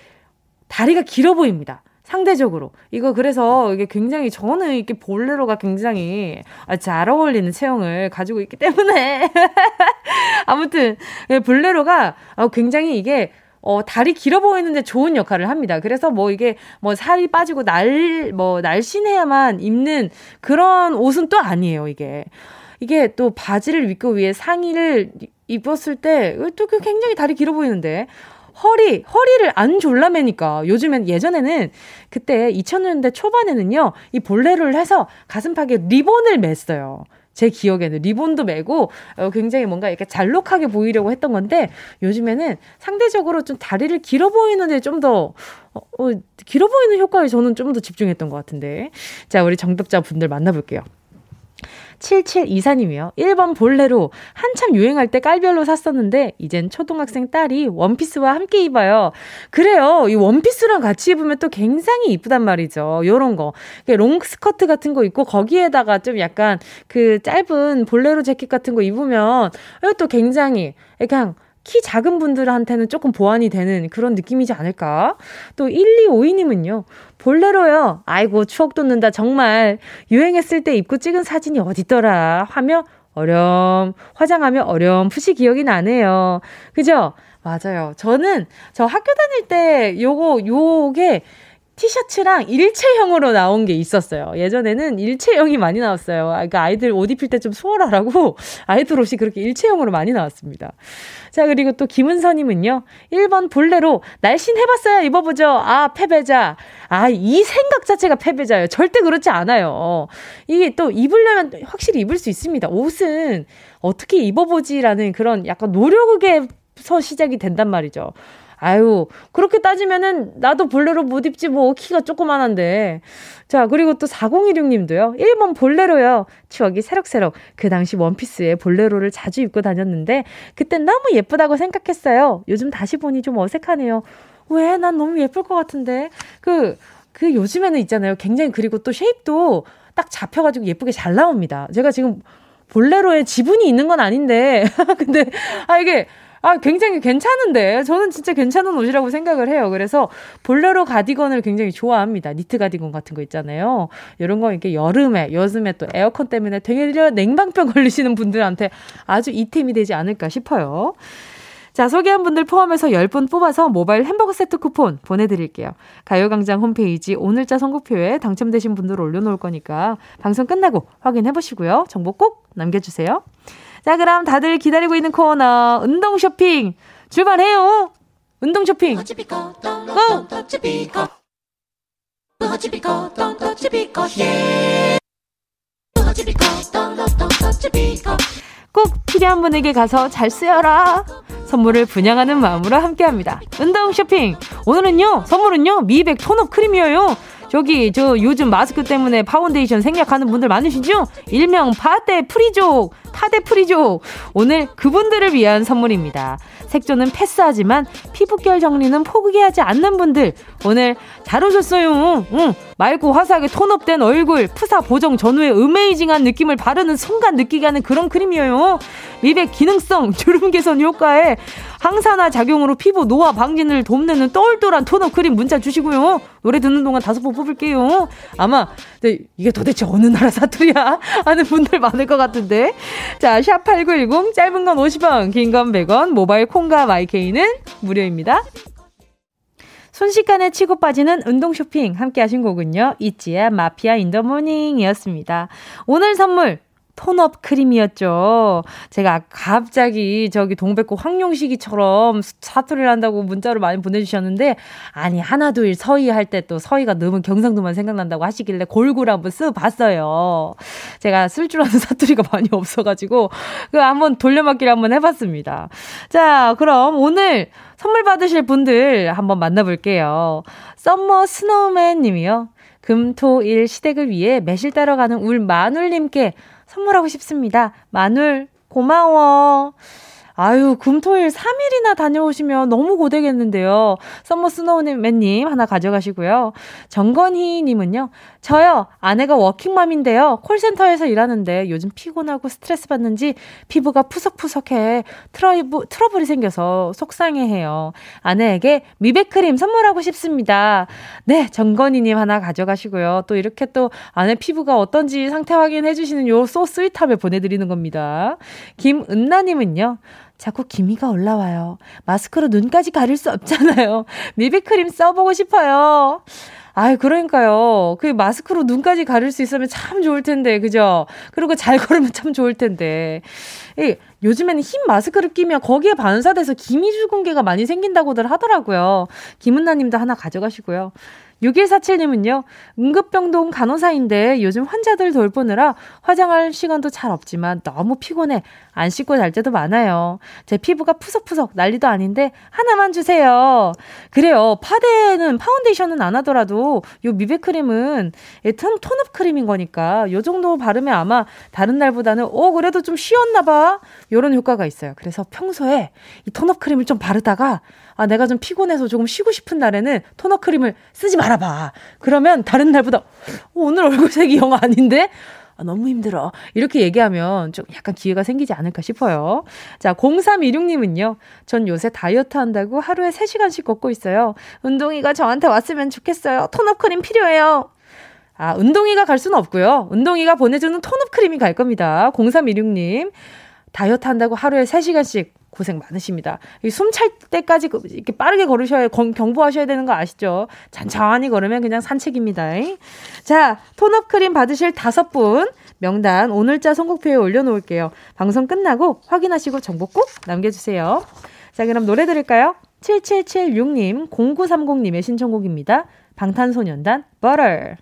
다리가 길어 보입니다. 상대적으로. 이거 그래서 이게 굉장히 저는 이렇게 볼레로가 굉장히 아, 잘 어울리는 체형을 가지고 있기 때문에. 아무튼, 예, 볼레로가 어, 굉장히 이게 어, 다리 길어 보이는데 좋은 역할을 합니다. 그래서 뭐 이게 뭐 살이 빠지고 날, 뭐 날씬해야만 입는 그런 옷은 또 아니에요, 이게. 이게 또 바지를 입고 위에 상의를 입었을 때 또 굉장히 다리 길어 보이는데 허리, 허리를 안 졸라매니까 요즘엔 예전에는 그때 2000년대 초반에는요, 이 볼레로를 해서 가슴팍에 리본을 맸어요. 제 기억에는 리본도 매고 어, 굉장히 뭔가 이렇게 잘록하게 보이려고 했던 건데 요즘에는 상대적으로 좀 다리를 길어 보이는데 좀더 어, 어, 길어 보이는 효과에 저는 좀 더 집중했던 것 같은데 자 우리 정답자 분들 만나볼게요. 7724님이요. 1번 볼레로. 한참 유행할 때 깔별로 샀었는데, 이젠 초등학생 딸이 원피스와 함께 입어요. 그래요. 이 원피스랑 같이 입으면 또 굉장히 이쁘단 말이죠. 요런 거. 롱 스커트 같은 거 입고, 거기에다가 좀 약간 그 짧은 볼레로 재킷 같은 거 입으면, 이것도 굉장히, 그냥, 키 작은 분들한테는 조금 보완이 되는 그런 느낌이지 않을까? 또 1252님은요. 볼레로요. 아이고 추억 돋는다 정말. 유행했을 때 입고 찍은 사진이 어딨더라 하며 어렴 화장하며 어렴풋이 기억이 나네요. 그죠? 맞아요. 저는 저 학교 다닐 때 요거 요게 티셔츠랑 일체형으로 나온 게 있었어요. 예전에는 일체형이 많이 나왔어요. 그러니까 아이들 옷 입힐 때좀 수월하라고 아이들 옷이 그렇게 일체형으로 많이 나왔습니다. 자, 그리고 또 김은서님은요. 1번 볼레로 날씬해봤어요. 입어보죠. 아, 패배자. 아, 이 생각 자체가 패배자예요. 절대 그렇지 않아요. 이게 또 입으려면 확실히 입을 수 있습니다. 옷은 어떻게 입어보지라는 그런 약간 노력에서 시작이 된단 말이죠. 아유, 그렇게 따지면은 나도 볼레로 못 입지 뭐 키가 조그만한데. 자, 그리고 또 4016님도요. 1번 볼레로요. 추억이 새록새록. 그 당시 원피스에 볼레로를 자주 입고 다녔는데 그땐 너무 예쁘다고 생각했어요. 요즘 다시 보니 좀 어색하네요. 왜? 난 너무 예쁠 것 같은데. 그, 그 요즘에는 있잖아요. 굉장히 그리고 또 쉐입도 딱 잡혀가지고 예쁘게 잘 나옵니다. 제가 지금 볼레로에 지분이 있는 건 아닌데. 근데, 아, 이게 아, 굉장히 괜찮은데. 저는 진짜 괜찮은 옷이라고 생각을 해요. 그래서 볼레로 가디건을 굉장히 좋아합니다. 니트 가디건 같은 거 있잖아요. 이런 거 이렇게 여름에, 여름에 또 에어컨 때문에 되게 냉방병 걸리시는 분들한테 아주 이템이 되지 않을까 싶어요. 자, 소개한 분들 포함해서 10분 뽑아서 모바일 햄버거 세트 쿠폰 보내드릴게요. 가요광장 홈페이지 오늘자 선곡표에 당첨되신 분들 올려놓을 거니까 방송 끝나고 확인해보시고요. 정보 꼭 남겨주세요. 자, 그럼 다들 기다리고 있는 코너, 운동 쇼핑, 출발해요! 운동 쇼핑! go! 꼭 필요한 분에게 가서 잘 쓰여라! 선물을 분양하는 마음으로 함께 합니다. 운동 쇼핑! 오늘은요, 선물은요, 미백 tone up 크림이에요. 저기 저 요즘 마스크 때문에 파운데이션 생략하는 분들 많으시죠? 일명 파데 free족, 파데 free족. 오늘 그분들을 위한 선물입니다. 색조는 패스하지만 피부결 정리는 포기하지 않는 분들 오늘 잘 오셨어요. 응. 맑고 화사하게 톤업된 얼굴, 푸사 보정 전후에 어메이징한 느낌을 바르는 순간 느끼게 하는 그런 크림이에요. 미백 기능성, 주름 개선 효과에 항산화 작용으로 피부 노화 방진을 돕는 똘똘한 톤업 크림 문자 주시고요. 노래 듣는 동안 다섯 번 뽑을게요. 아마 네, 이게 도대체 어느 나라 사투리야 하는 분들 많을 것 같은데. 자, 샵 8910 짧은 건 50원, 긴 건 100원, 모바일 콩과 마이케이는 무료입니다. 순식간에 치고 빠지는 운동 쇼핑 함께 하신 곡은요. 있지의 마피아 in the morning이었습니다. 오늘 선물 tone up 크림이었죠. 제가 갑자기 저기 동백꽃 황용식이처럼 사투리를 한다고 문자로 많이 보내주셨는데, 아니, 하나, 둘, 서이 할 때 또 서이가 너무 경상도만 생각난다고 하시길래 골고루 한번 써봤어요. 제가 쓸 줄 아는 사투리가 많이 없어가지고, 그 한번 돌려막기를 한번 해봤습니다. 자, 그럼 오늘 선물 받으실 분들 한번 만나볼게요. 썸머 스노우맨 님이요. 금, 토, 일 시댁을 위해 매실 따러 가는 울 마눌님께 선물하고 싶습니다. 마눌, 고마워. 아유, 금토일 3일이나 다녀오시면 너무 고되겠는데요. 썸머 스노우맨님 하나 가져가시고요. 정건희님은요, 저요, 아내가 워킹맘인데요. 콜센터에서 일하는데 요즘 피곤하고 스트레스 받는지 피부가 푸석푸석해. 트러이브, 트러블이 생겨서 속상해해요. 아내에게 미백크림 선물하고 싶습니다. 네, 정건희님 하나 가져가시고요. 또 이렇게 또 아내 피부가 어떤지 상태 확인해주시는 요 so sweet함을 보내드리는 겁니다. 김은나님은요, 자꾸 기미가 올라와요. 마스크로 눈까지 가릴 수 없잖아요. 미비크림 써보고 싶어요. 아유, 그러니까요. 그 마스크로 눈까지 가릴 수 있으면 참 좋을 텐데, 그죠? 그리고 잘 걸으면 참 좋을 텐데. 이, 요즘에는 흰 마스크를 끼면 거기에 반사돼서 기미 주근계가 많이 생긴다고들 하더라고요. 김은나 님도 하나 가져가시고요. 6147님은요, 응급병동 간호사인데 요즘 환자들 돌보느라 화장할 시간도 잘 없지만 너무 피곤해. 안 씻고 잘 때도 많아요. 제 피부가 푸석푸석 난리도 아닌데 하나만 주세요. 그래요. 파데는 파운데이션은 안 하더라도 요 미백크림은 톤, 톤업 크림인 거니까 요 정도 바르면 아마 다른 날보다는 어, 그래도 좀 쉬었나 봐. 요런 효과가 있어요. 그래서 평소에 이 톤업 크림을 좀 바르다가 아, 내가 좀 피곤해서 조금 쉬고 싶은 날에는 토너 크림을 쓰지 말아봐. 그러면 다른 날보다, 어, 오늘 얼굴색이 영 아닌데? 아, 너무 힘들어. 이렇게 얘기하면 좀 약간 기회가 생기지 않을까 싶어요. 자, 0326님은요. 전 요새 다이어트 한다고 하루에 3시간씩 걷고 있어요. 운동이가 저한테 왔으면 좋겠어요. 톤업 크림 필요해요. 아, 운동이가 갈 수는 없고요. 운동이가 보내주는 톤업 크림이 갈 겁니다. 0326님. 다이어트 한다고 하루에 3시간씩 고생 많으십니다. 숨 찰 때까지 그 이렇게 빠르게 걸으셔야 경보하셔야 되는 거 아시죠? 천천히 걸으면 그냥 산책입니다. 자, 톤업 크림 받으실 다섯 분 명단 오늘자 선곡표에 올려놓을게요. 방송 끝나고 확인하시고 정보 꼭 남겨주세요. 자, 그럼 노래 들을까요? 7776님, 0930님의 신청곡입니다. 방탄소년단, Butter.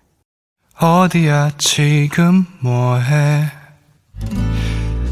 어디야, 지금 뭐해?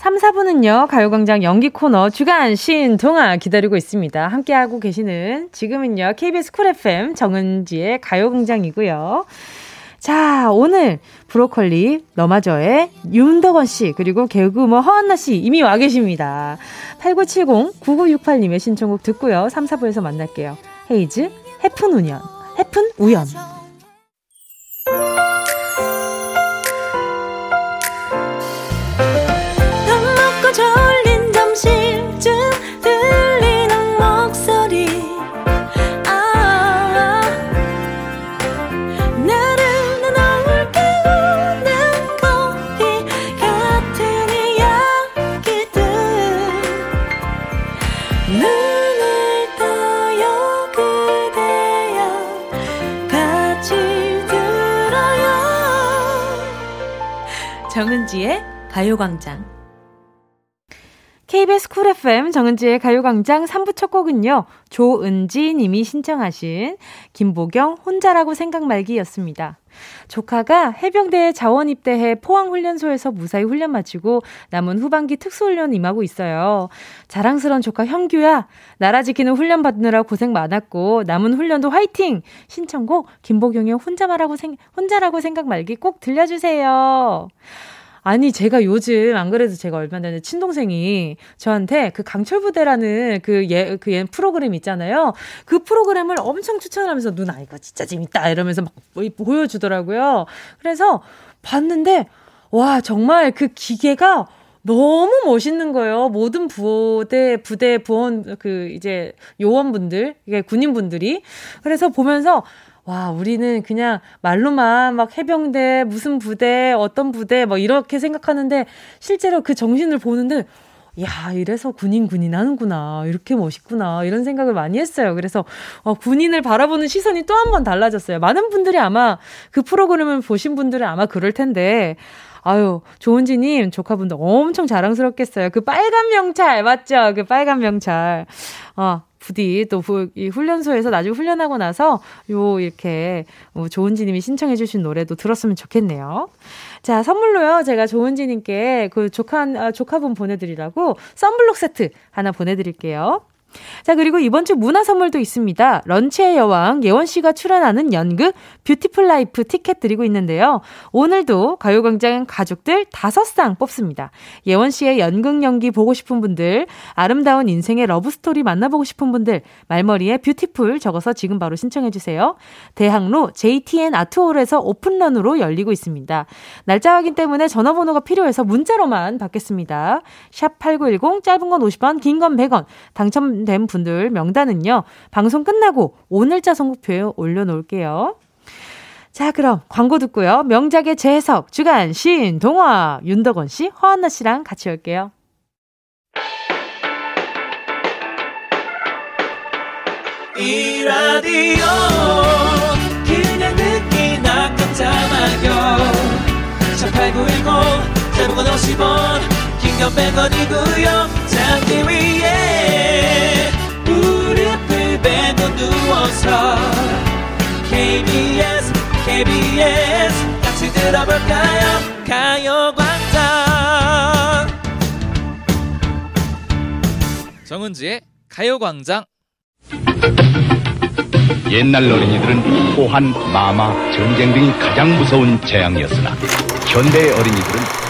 3, 4분은요, 가요광장 연기 코너 주간 신 동화 기다리고 있습니다. 함께하고 계시는 지금은요, KBS 쿨 FM 정은지의 가요광장이고요. 자, 오늘 브로콜리 너마저의 윤덕원 씨 그리고 개그우먼 허한나 씨 이미 와 계십니다. 8970-9968님의 신청곡 듣고요. 3, 4부에서 만날게요. 헤이즈, 해픈 우연, 해픈 우연. 정은지의 가요광장. KBS 쿨 FM 정은지의 가요광장 3부 첫 곡은요, 조은지 님이 신청하신 김보경 혼자라고 생각 말기였습니다. 조카가 해병대에 자원 입대해 포항훈련소에서 무사히 훈련 마치고 남은 후반기 특수훈련 임하고 있어요. 자랑스러운 조카 형규야, 나라 지키는 훈련 받느라 고생 많았고 남은 훈련도 화이팅! 신청곡 김보경의 혼자 말하고 생, 혼자라고 생각 말기 꼭 들려주세요. 아니, 제가 요즘, 안 그래도 제가 얼마 전에 친동생이 저한테 그 강철 부대라는 그 예, 그 예, 프로그램 있잖아요. 그 프로그램을 엄청 추천을 하면서 누나, 이거 진짜 재밌다. 이러면서 막 보여주더라고요. 그래서 봤는데, 와, 정말 그 기계가 너무 멋있는 거예요. 모든 부대, 부대, 부원, 그, 이제, 요원분들, 이게 군인분들이. 그래서 보면서, 와, 우리는 그냥 말로만 막 해병대, 무슨 부대, 어떤 부대, 뭐 이렇게 생각하는데 실제로 그 정신을 보는데 야, 이래서 군인 군인 하는구나. 이렇게 멋있구나. 이런 생각을 많이 했어요. 그래서 어, 군인을 바라보는 시선이 또 한 번 달라졌어요. 많은 분들이 아마 그 프로그램을 보신 분들은 아마 그럴 텐데 아유, 조은지님, 조카분들 엄청 자랑스럽겠어요. 그 빨간 명찰, 맞죠? 그 빨간 명찰. 어, 부디 또 이 훈련소에서 나중에 훈련하고 나서 요 이렇게 뭐 조은지님이 신청해주신 노래도 들었으면 좋겠네요. 자 선물로요 제가 조은지님께 그 조카 아, 조카분 보내드리라고 썬블록 세트 하나 보내드릴게요. 자, 그리고 이번 주 문화 선물도 있습니다. 런치의 여왕 예원 씨가 출연하는 연극 Beautiful Life 티켓 드리고 있는데요. 오늘도 가요광장 가족들 다섯 쌍 뽑습니다. 예원 씨의 연극 연기 보고 싶은 분들, 아름다운 인생의 러브스토리 만나보고 싶은 분들, 말머리에 beautiful 적어서 지금 바로 신청해 주세요. 대학로 JTN 아트홀에서 오픈런으로 열리고 있습니다. 날짜 확인 때문에 전화번호가 필요해서 문자로만 받겠습니다. 샵 8910 짧은 건 50원, 긴 건 100원. 당첨 당첨된 분들 명단은요, 방송 끝나고 오늘자 선곡표에 올려놓을게요. 자, 그럼 광고 듣고요. 명작의 재해석, 주간, 시 동화, 윤덕원 씨, 허한나 씨랑 같이 올게요. 이 라디오 그냥 듣기나 깜짝마요 18910 대목원 50원 긴건 100원이고요 잠기 위에 무릎을 베고 누워서 KBS KBS 같이 들어볼까요? 가요광장. 정은지의 가요광장. 옛날 어린이들은 호환, 마마, 전쟁 등이 가장 무서운 재앙이었으나 현대의 어린이들은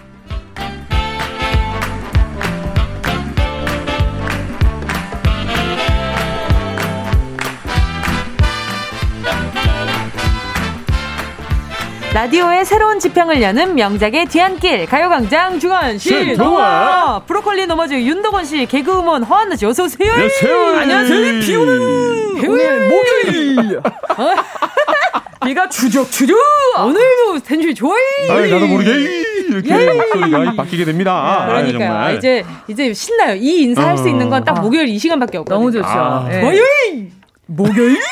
라디오의 새로운 지평을 여는 명작의 뒤안길 가요광장 중원 신동아 브로콜리 너머즈 윤덕원 씨 개그우먼 허한나 씨 어서 오세요. 안녕하세요. 안녕하세요. 비 오는 오늘 목요일. 비가 주적 주적. 오늘도 텐션이 좋아요. 아, 나도 모르게 이렇게 예. 목소리가 바뀌게 됩니다. 네, 그러니까요. 아, 이제 이제 신나요. 이 인사 할수 어. 있는 건 딱 목요일 이 시간밖에 없거든요. 너무 좋죠. 아. 네. 목요일?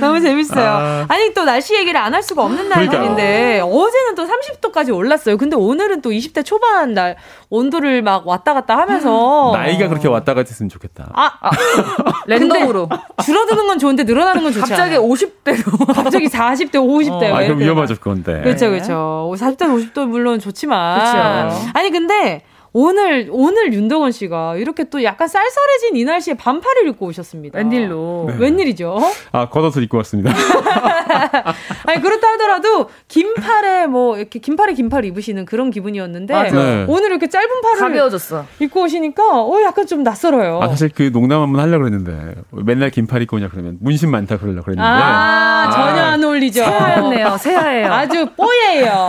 너무 재밌어요. 아... 니또 날씨 얘기를 안 할 수가 없는 날인데 어제는 또 30도까지 올랐어요. 근데 오늘은 또 20대 초반 날 온도를 막 왔다 갔다 하면서 나이가 그렇게 왔다 갔다 했으면 좋겠다. 아, 아. 랜덤으로 줄어드는 건 좋은데 늘어나는 건 좋지 갑자기 않아요. 50대로 갑자기 40대 50대 어. 아, 그럼 위험하죠 그건데. 그렇죠, 그렇죠. 40대 50도 물론 좋지만. 그렇죠. 아니 근데 오늘 오늘 윤덕원 씨가 이렇게 또 약간 쌀쌀해진 이 날씨에 반팔을 입고 오셨습니다. 웬일로? 네. 웬일이죠? 아 겉옷을 입고 왔습니다. 아니 그렇다 하더라도 긴팔에 뭐 이렇게 긴팔에 긴팔 입으시는 그런 기분이었는데 네. 오늘 이렇게 짧은 팔을 가벼워졌어. 입고 오시니까 어 약간 좀 낯설어요. 아 사실 그 농담 한번 하려고 그랬는데 맨날 긴팔 입고 오냐 그러면 문신 많다 그러려고 그랬는데 아, 아 전혀 안 어울리죠. 새하얗네요. 새하예요. 아주 뽀예요.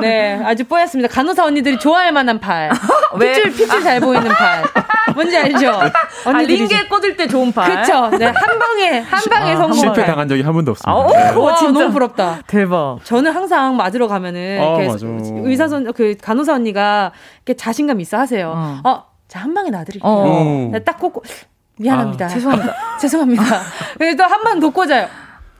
네, 아주 뽀얗습니다. 간호사 언니들이 좋아할 만한 팔. 핏줄 핏줄 잘 보이는 팔. 뭔지 알죠? 아, 링게 꽂을 때 좋은 팔. 그렇죠. 네, 한 방에 한 방에 아, 성공. 실패 당한 적이 한 번도 없습니다. 아, 네. 와, 진짜 너무 부럽다. 대박. 저는 항상 맞으러 가면은 어, 의사 선 그 간호사 언니가 이렇게 자신감 있어 하세요. 어, 어 자, 한 방에 놔드릴게요. 어. 네, 딱 꽂고 미안합니다. 아, 죄송합니다. 죄송합니다. 그래도 한방더 꽂아요.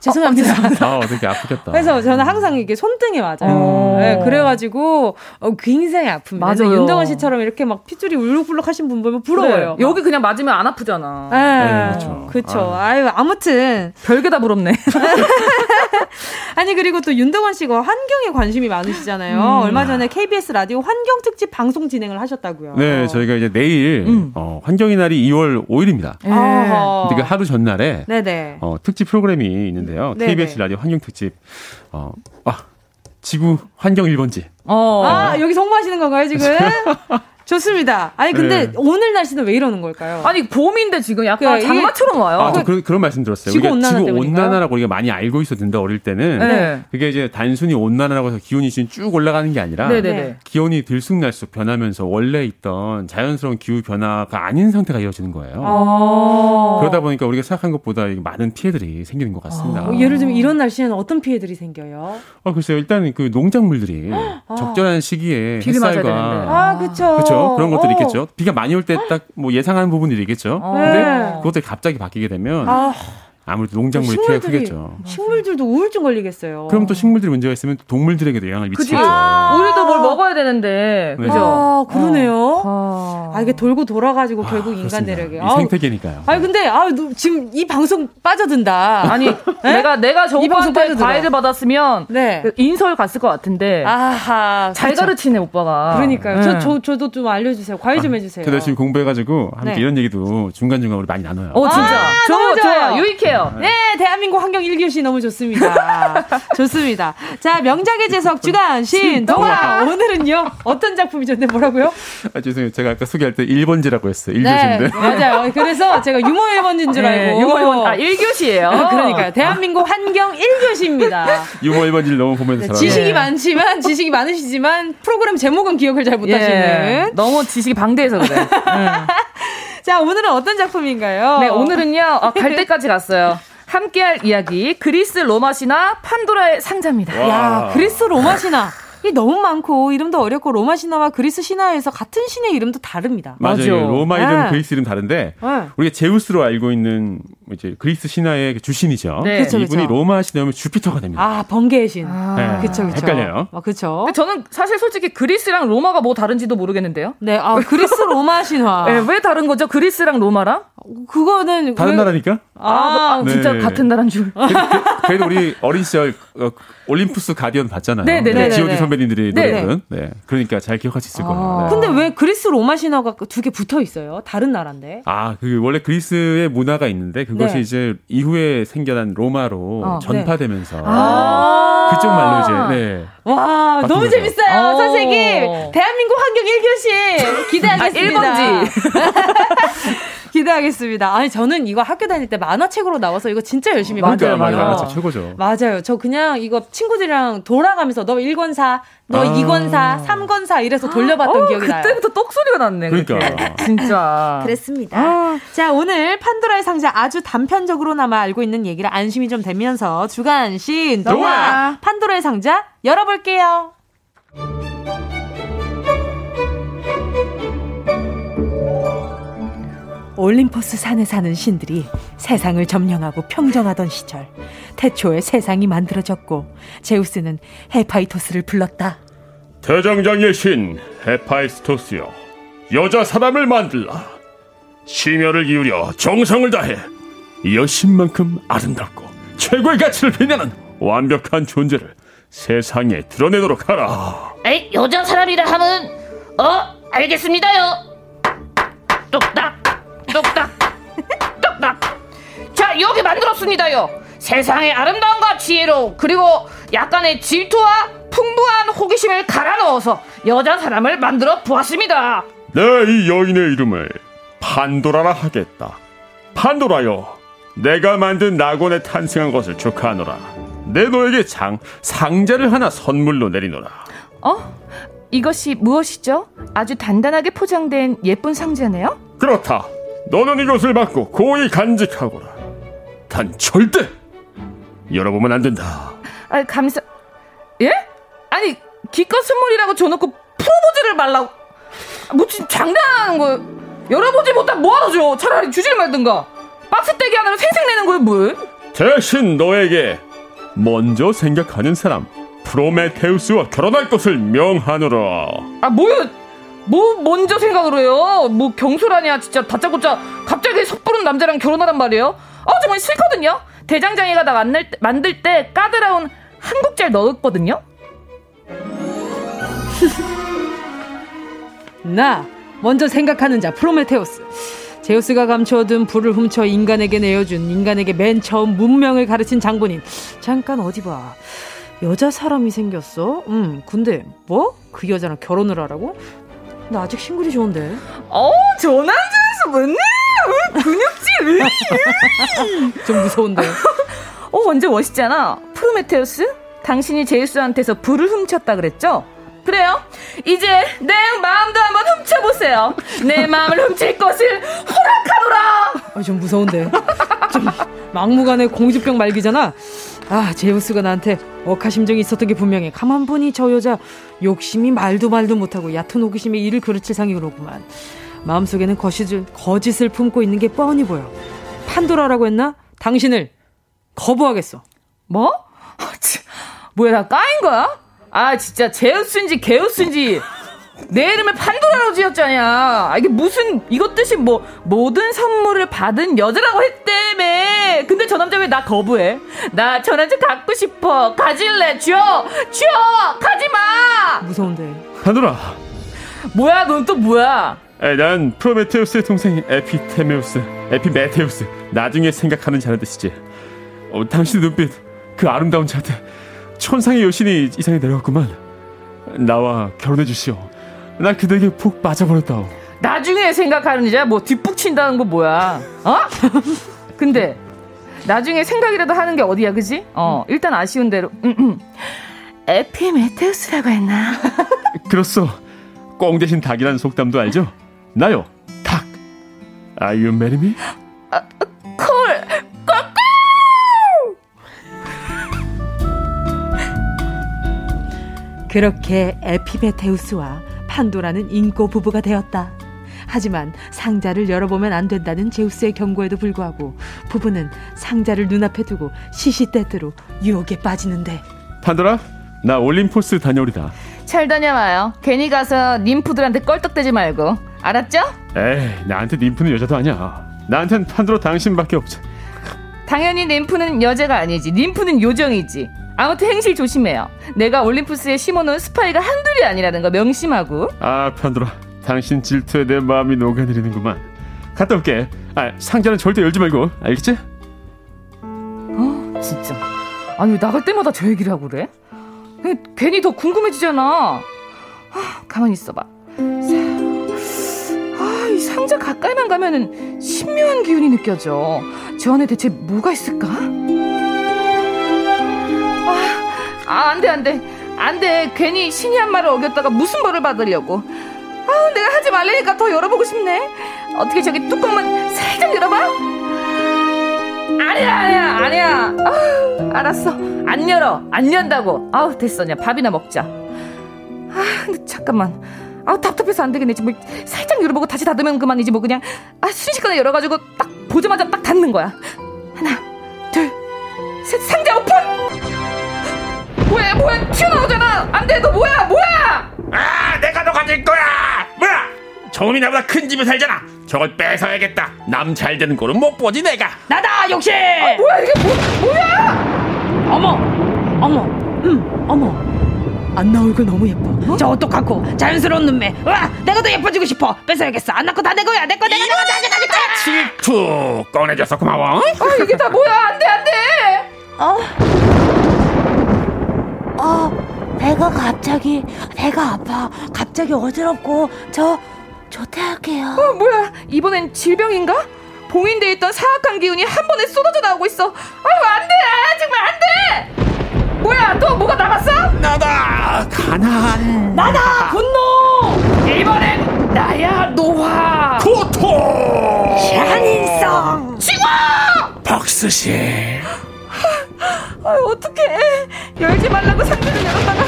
죄송합니다. 아, 어떻게 아프겠다. 그래서 저는 항상 이게 손등에 맞아요. 어. 네, 그래가지고 어, 굉장히 아픕니다. 맞아요. 윤정원 씨처럼 이렇게 막 핏줄이 울룩불룩 하신 분 보면 부러워요. 그래. 여기 그냥 맞으면 안 아프잖아. 네, 네 그렇죠. 그렇죠. 아. 유 아무튼 별게 다 부럽네. 아니 그리고 또 윤덕원 씨가 환경에 관심이 많으시잖아요. 음. 얼마 전에 KBS 라디오 환경 특집 방송 진행을 하셨다고요. 네, 저희가 이제 내일 음. 어, 환경의 날이 2월 5일입니다. 네. 근데 그 하루 전날에 네네. 어, 특집 프로그램이 있는데요. 네네. KBS 라디오 환경 특집 어, 아 지구 환경 1번지. 어. 아, 여기 성공하시는 건가요, 지금? 좋습니다. 아니 근데 네. 오늘 날씨는 왜 이러는 걸까요? 아니 봄인데 지금 약간 그 장마처럼 와요. 아, 저 그런, 그런 말씀 들었어요. 지구 온난화 지구 온난화라고 우리가 많이 알고 있었는데 어릴 때는 네. 그게 이제 단순히 온난화라고 해서 기온이 지금 쭉 올라가는 게 아니라 네네네. 기온이 들쑥날쑥 변하면서 원래 있던 자연스러운 기후 변화가 아닌 상태가 이어지는 거예요. 아~ 그러다 보니까 우리가 생각한 것보다 많은 피해들이 생기는 것 같습니다. 아~ 예를 들면 이런 날씨에는 어떤 피해들이 생겨요? 어, 글쎄요. 일단 그 농작물들이 아~ 적절한 시기에 햇살과 아, 그렇죠. 그렇죠. 그런 것들이 어. 있겠죠. 비가 많이 올 때 딱 뭐 예상하는 부분들이 있겠죠. 어. 근데 그것들이 갑자기 바뀌게 되면 아. 아무래도 농작물이 피해가 크겠죠. 식물들도 우울증 걸리겠어요. 그럼 또 식물들이 문제가 있으면 동물들에게도 영향을 미치겠죠. 아~ 우리도 뭘 먹어야 되는데. 네. 그죠? 아, 그러네요. 아. 아, 이게 돌고 돌아가지고 아, 결국 인간들에게. 아, 생태계니까요. 아, 근데 아, 지금 이 방송 빠져든다. 아니, 네? 내가 내가 저 오빠한테 과외를 받았으면 네. 인설 갔을 것 같은데. 아하. 잘 그렇죠. 가르치네, 오빠가. 그러니까요. 네. 저, 저, 저도 좀 알려주세요. 과외 좀 해주세요. 저 열심히 공부해가지고 함께 네. 이런 얘기도 중간중간 우리 많이 나눠요. 어, 진짜. 아, 좋아, 좋아. 유익해. 해요. 네, 대한민국 환경 1교시 너무 좋습니다. 좋습니다. 자, 명작의 재석 주간 신동아. 오늘은요, 어떤 작품이죠? 네, 뭐라고요? 아, 죄송해요. 제가 아까 소개할 때 1번지라고 했어요. 1교시인데. 네, 맞아요. 그래서 제가 유머 1번지인 줄 알고. 네, 유머 1번, 아, 1교시예요 아, 그러니까요. 대한민국 환경 1교시입니다. 유머 1번지를 너무 보면서 네, 지식이 네. 많지만, 지식이 많으시지만, 프로그램 제목은 기억을 잘 못하시는. 예, 너무 지식이 방대해서 그래. 음. 자, 오늘은 어떤 작품인가요? 네, 오늘은요, 어, 갈 때까지 갔어요. 함께할 이야기 그리스 로마 신화 판도라의 상자입니다. 와. 야 그리스 로마 신화 이 너무 많고 이름도 어렵고 로마 신화와 그리스 신화에서 같은 신의 이름도 다릅니다. 맞아요. 맞아요. 로마 이름, 네. 그리스 이름 다른데 네. 우리가 제우스로 알고 있는 이제 그리스 신화의 그 주신이죠. 네. 그쵸, 이분이 그쵸. 로마 신화면 주피터가 됩니다. 아 번개의 신. 아. 네. 그렇죠, 그렇죠. 헷갈려요. 아, 그렇죠. 저는 사실 솔직히 그리스랑 로마가 뭐 다른지도 모르겠는데요. 네, 아 그리스 로마 신화. 네, 왜 다른 거죠? 그리스랑 로마랑? 그거는 다른 왜... 나라니까? 아, 아 진짜 네. 같은 나라인 줄. 그래도, 그래도 우리 어린 시절 어, 올림푸스 가디언 봤잖아요. 네 네네. 네, 지오디 선배님들이 노래는. 네. 그러니까 잘 기억할 수 있을 아. 거예요. 네. 근데 왜 그리스 로마 신화가 두 개 붙어 있어요? 다른 나라인데? 아, 그 원래 그리스의 문화가 있는데 그것이 네. 이제 이후에 생겨난 로마로 어, 전파되면서 네. 아~ 그쪽 말로 이제 네. 와, 너무 거죠. 재밌어요. 오. 선생님. 대한민국 환경 1교시 기대하겠습니다. 아, 1번지. 기대하겠습니다. 아니 저는 이거 학교 다닐 때 만화책으로 나와서 이거 진짜 열심히 봤어요. 맞아요, 맞아요. 맞아요. 최고죠. 맞아요. 저 그냥 이거 친구들이랑 돌아가면서 너 1권사, 너 아~ 2권사, 3권사 이래서 돌려봤던 어, 기억이 나요. 그때부터 똑소리가 났네. 그러니까. 진짜. 그랬습니다. 아~ 자, 오늘 판도라의 상자 아주 단편적으로나마 알고 있는 얘기를 안심이 좀 되면서 주간 신 동화 판도라의 상자 열어볼게요. 올림포스 산에 사는 신들이 세상을 점령하고 평정하던 시절 태초에 세상이 만들어졌고 제우스는 헤파이토스를 불렀다. 대장장의 신 헤파이스토스여 여자 사람을 만들라 심혈을 기울여 정성을 다해 여신만큼 아름답고 최고의 가치를 빛내는 완벽한 존재를 세상에 드러내도록 하라. 에이 여자 사람이라 하면 어 알겠습니다요. 똑딱 똑딱. 똑딱. 자 여기 만들었습니다요. 세상의 아름다움과 지혜로 그리고 약간의 질투와 풍부한 호기심을 갈아 넣어서 여자 사람을 만들어 보았습니다. 네이 여인의 이름을 판도라라 하겠다. 판도라여 내가 만든 낙원에 탄생한 것을 축하하노라. 내 너에게 장 상자를 하나 선물로 내리노라. 어? 이것이 무엇이죠? 아주 단단하게 포장된 예쁜 상자네요? 그렇다 너는 이것을 받고 고이 간직하거라. 단 절대 열어보면 안 된다. 아, 감사. 예? 아니 기껏 선물이라고 줘놓고 풀어보지를 말라고. 뭐 지금 장난하는 거예요? 열어보지 못한 뭐하러 줘? 차라리 주질 말든가. 박스 떼기 하나로 생색 내는 거예요, 뭘? 대신 너에게 먼저 생각하는 사람 프로메테우스와 결혼할 것을 명하노라. 아 뭐야? 뭐 먼저 생각을 해요? 뭐 경솔하냐 진짜 다짜고짜 갑자기 섣부른 남자랑 결혼하란 말이에요? 어 정말 싫거든요. 대장장이가 나 만들 때, 만들 때 까다로운 한국잘 넣었거든요. 나 먼저 생각하는 자 프로메테우스. 제우스가 감춰둔 불을 훔쳐 인간에게 내어준 인간에게 맨 처음 문명을 가르친 장본인. 잠깐 어디 봐. 여자 사람이 생겼어? 음, 근데 뭐? 그 여자랑 결혼을 하라고? 나 아직 싱글이 좋은데. 어, 저 남자에서 맨날 근육질. 좀 무서운데. 어, 완전 멋있잖아. 프로메테우스? 당신이 제우스한테서 불을 훔쳤다 그랬죠? 그래요? 이제 내 마음도 한번 훔쳐보세요. 내 마음을 훔칠 것을 허락하노라. 아, 좀 무서운데. 좀 막무가내 공주병 말기잖아. 아, 제우스가 나한테 억하심정이 있었던 게 분명해. 가만 보니 저 여자 욕심이 말도 말도 못하고 얕은 호기심에 이를 그르칠 상이로구만. 마음속에는 거짓을, 거짓을 품고 있는 게 뻔히 보여. 판도라라고 했나? 당신을 거부하겠어. 뭐? 아, 뭐야, 나 까인 거야? 아, 진짜 제우스인지 개우스인지 내 이름을 판도라로 지었잖냐. 아, 이게 무슨 이것 뜻이 뭐 모든 선물을 받은 여자라고 했대매. 근데 저 남자 왜 나 거부해? 나 저 남자 갖고 싶어. 가질래. 줘. 줘. 가지 마. 무서운데. 판도라. 뭐야? 넌 또 뭐야? 에, 난 프로메테우스의 동생 에피테메우스, 에피메테우스. 나중에 생각하는 자는 뜻이지. 어, 당신 눈빛, 그 아름다운 자태, 천상의 여신이 이상에 내려왔구만. 나와 결혼해 주시오. 나 그대에게 푹 빠져버렸다. 나중에 생각하는 이제 뭐 뒷북 친다는 거 뭐야? 어? 근데 나중에 생각이라도 하는 게 어디야, 그지? 어, 일단 아쉬운 대로. 음, 음. 에피메테우스라고 했나? 그렇소. 꽁 대신 닭이라는 속담도 알죠? 나요, 닭. Are you marry me? 아, 콜! 꼴꼴! 그렇게 에피메테우스와 판도라는 인고 부부가 되었다. 하지만 상자를 열어보면 안 된다는 제우스의 경고에도 불구하고 부부는 상자를 눈앞에 두고 시시때때로 유혹에 빠지는데. 판도라 나 올림포스 다녀오리다. 잘 다녀와요. 괜히 가서 님프들한테 껄떡대지 말고. 알았죠? 에이 나한테 님프는 여자도 아니야. 나한텐 판도라 당신밖에 없지. 당연히 님프는 여자가 아니지. 님프는 요정이지 아무튼 행실 조심해요. 내가 올림푸스에 심어놓은 스파이가 한둘이 아니라는 거 명심하고. 아, 편들어. 당신 질투에 내 마음이 녹아내리는구만. 갔다 올게. 아, 상자는 절대 열지 말고. 알겠지? 어, 진짜. 아니, 나갈 때마다 저 얘기를 하고 그래? 괜히 더 궁금해지잖아. 아, 가만히 있어봐. 아, 이 상자 가까이만 가면은 신묘한 기운이 느껴져. 저 안에 대체 뭐가 있을까? 아, 아, 안 돼, 안 돼. 안 돼. 괜히 신이 한 말을 어겼다가 무슨 벌을 받으려고. 아, 내가 하지 말라니까 더 열어보고 싶네. 어떻게 저기 뚜껑만 살짝 열어봐? 아니야, 아니야, 아니야. 아, 알았어. 안 열어. 안 연다고. 아우, 됐어. 그냥 밥이나 먹자. 아, 근데 잠깐만. 아 답답해서 안 되겠네. 뭐 살짝 열어보고 다시 닫으면 그만이지 뭐 그냥 아 순식간에 열어가지고 딱 보자마자 딱 닫는 거야. 하나, 둘, 셋, 상자 오픈. 뭐야, 뭐야, 튀어나오잖아. 안 돼, 너 뭐야, 뭐야? 아, 내가 너 가질 거야. 뭐야? 저놈이 나보다 큰 집에 살잖아. 저걸 뺏어야겠다. 남 잘 되는 꼴은 못 보지 내가. 나다 욕심. 아, 뭐야 이게 뭐, 뭐야? 어머, 어머, 음, 어머. 안나 얼굴 너무 예뻐. 어? 저 똑같고 자연스러운 눈매. 와, 내가 더 예뻐지고 싶어. 뺏어야겠어. 안 낳고 다 내 거야. 내 거, 내가 내가 다 가질 거야. 질투 꺼내줘서 고마워. 아 이게 다 뭐야? 안돼 안돼. 배가 갑자기 배가 아파. 갑자기 어지럽고 저 조퇴할게요. 어 뭐야? 이번엔 질병인가? 봉인돼 있던 사악한 기운이 한 번에 쏟아져 나오고 있어. 아유 안돼, 아, 정말 안돼. 뭐야 또 뭐가 나갔어? 나다 가난 나다 분노 이번엔 나야 노화 고통 샤닝성 징화 박스시 아유 어떡해 열지 말라고 상자를 열었다가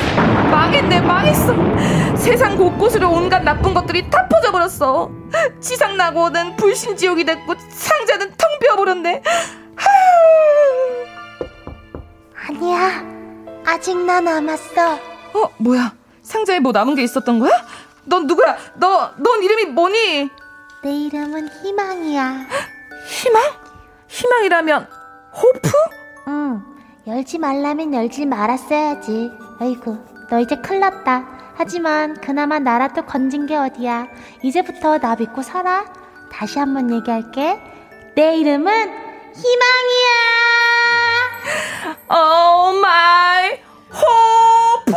망했네 망했어 세상 곳곳으로 온갖 나쁜 것들이 다 퍼져버렸어 지상나고는 불신지옥이 됐고 상자는 텅 비어버렸네 아니야 아직 나 남았어. 어, 뭐야? 상자에 뭐 남은 게 있었던 거야? 넌 누구야? 너, 넌 이름이 뭐니? 내 이름은 희망이야. 희망? 희망이라면 hope? 응. 열지 말라면 열지 말았어야지. 아이고, 너 이제 큰일 났다. 하지만 그나마 나라도 건진 게 어디야. 이제부터 나 믿고 살아. 다시 한번 얘기할게. 내 이름은 희망이야. oh my 호프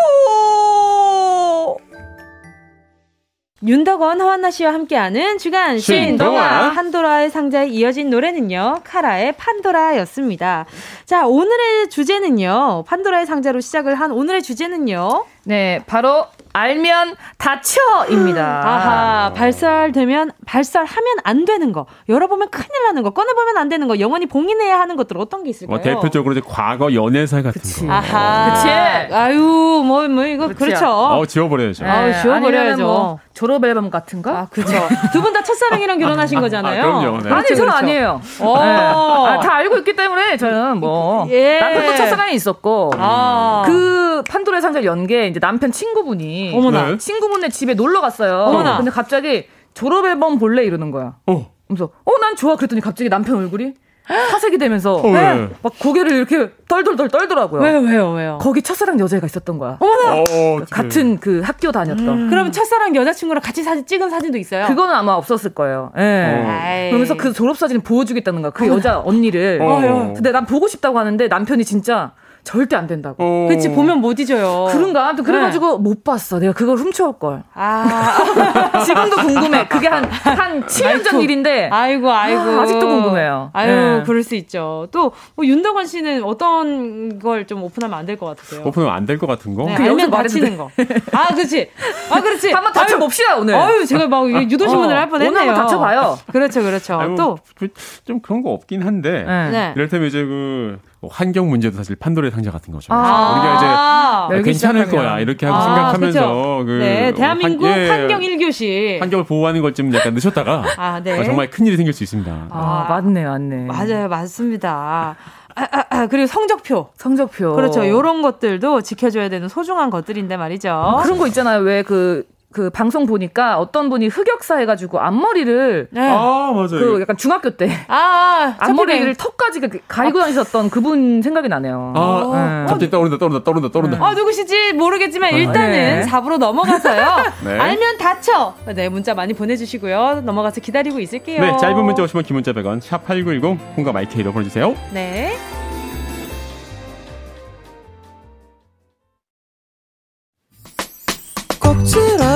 윤덕원, 허한나 씨와 함께하는 주간 신동아. 판도라의 상자에 이어진 노래는요 카라의 판도라였습니다. 자 오늘의 주제는요 판도라의 상자로 시작을 한 오늘의 주제는요? 네 바로 알면 다쳐입니다. 아하, 발설되면 발설하면 안 되는 거, 열어보면 큰일 나는 거, 꺼내보면 안 되는 거, 영원히 봉인해야 하는 것들 어떤 게 있을까요? 어, 대표적으로 이제 과거 연애사 같은 그치. 거. 아하, 그치. 아유, 뭐, 뭐 이거 그치. 그렇죠 어, 지워버려야죠. 네, 아유, 지워버려야죠. 뭐 졸업 앨범 같은 거? 아, 그죠. 두 분 다 첫사랑이랑 결혼하신 거잖아요. 아, 그럼요. 네. 아니, 그렇죠, 저는 그렇죠. 아니에요. 어. 네. 아, 다 알고 있기 때문에 저는 뭐 예. 남편도 첫사랑이 있었고 아. 그 판도라의 상자를 연게 이제 남편 친구분이 어머나. 네. 친구분네 집에 놀러 갔어요. 어머나. 근데 갑자기 졸업 앨범 볼래 이러는 거야. 어. 그래서 어 난 좋아 그랬더니 갑자기 남편 얼굴이 화색이 되면서 어, 왜? 막 고개를 이렇게 떨덜덜 떨더라고요. 왜요, 왜요, 왜요? 거기 첫사랑 여자애가 있었던 거야. 어머나. 어, 같은 그 학교 다녔던. 음. 그럼 첫사랑 여자친구랑 같이 사진 찍은 사진도 있어요. 그거는 아마 없었을 거예요. 예. 아이. 그러면서 그 졸업 사진을 보여주겠다는 거야. 그 여자 언니를. 어. 근데 난 보고 싶다고 하는데 남편이 진짜 절대 안 된다고. 어. 그치 보면 못 잊어요. 그런가? 아무튼 그래가지고 못 봤어. 내가 그걸 훔쳐올 걸. 아, 지금도 궁금해. 그게 한, 한 7년 전 아이고. 일인데. 아이고, 아이고. 아, 아직도 궁금해요. 아유, 네. 그럴 수 있죠. 또, 뭐 윤덕원 씨는 어떤 걸 좀 오픈하면 안 될 것 같으세요? 오픈하면 안 될 것 같은 거? 네, 그 알면 다치는 거. 아, 그렇지. 아, 그렇지. 한번 다쳐봅시다, 오늘. 아유, 제가 막 유도신문을 어, 할 뻔 했네요. 오늘 한번 다쳐봐요. 그렇죠, 그렇죠. 뭐, 또, 그, 좀 그런 거 없긴 한데. 네. 네. 이를테면 이제 그 환경 문제도 사실 판도의 상자 같은 거죠. 아. 우리가 이제 아, 열기 괜찮을 시작하면. 거야 이렇게 하고 아, 생각하면서 그렇죠. 그 네, 대한민국 환- 예, 환경 1교시. 환경을 보호하는 걸 좀 약간 늦췄다가 아, 네. 아, 정말 큰 일이 생길 수 있습니다. 아, 맞네, 맞네. 맞아요, 맞습니다. 아, 아, 아, 그리고 성적표. 성적표. 그렇죠. 요런 것들도 지켜줘야 되는 소중한 것들인데 말이죠. 그런 거 있잖아요. 왜 그, 그 방송 보니까 어떤 분이 흑역사 해가지고 앞머리를 네. 아 맞아요. 그 약간 중학교 때 아, 앞머리를 턱까지 그 가리고 다니셨던 그분 생각이 나네요. 아, 네. 갑자기 떠오른다, 떠오른다, 떠오른다, 떠오른다. 아, 누구시지 모르겠지만 일단은 네. 4부로 넘어가서요. 네. 알면 다쳐. 네, 문자 많이 보내주시고요. 넘어가서 기다리고 있을게요. 네, 짧은 문자 오시면 긴 문자 100원, 샵 8910, 콩과 마이케이로 보내주세요. 네.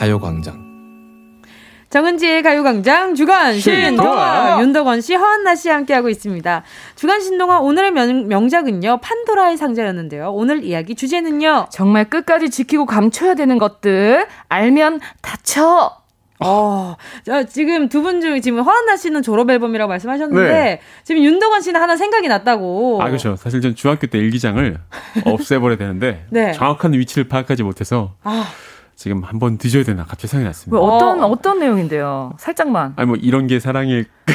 가요광장 정은지의 가요광장 주간 신동아 윤덕원 씨, 허한나 씨 함께하고 있습니다. 주간 신동아 오늘의 명, 명작은요 판도라의 상자였는데요. 오늘 이야기 주제는요 정말 끝까지 지키고 감춰야 되는 것들 알면 다쳐. 어, 자, 지금 두 분중 지금 허한나 씨는 졸업 앨범이라고 말씀하셨는데 네. 지금 윤덕원 씨는 하나 생각이 났다고. 아 그렇죠. 사실 전 중학교 때 일기장을 없애버려야 되는데 네. 정확한 위치를 파악하지 못해서. 아. 지금 한번 드셔야 되나 갑자기 생각이 났습니다. 어떤 어. 떤 내용인데요? 살짝만. 아니 뭐 이런 게 사랑일.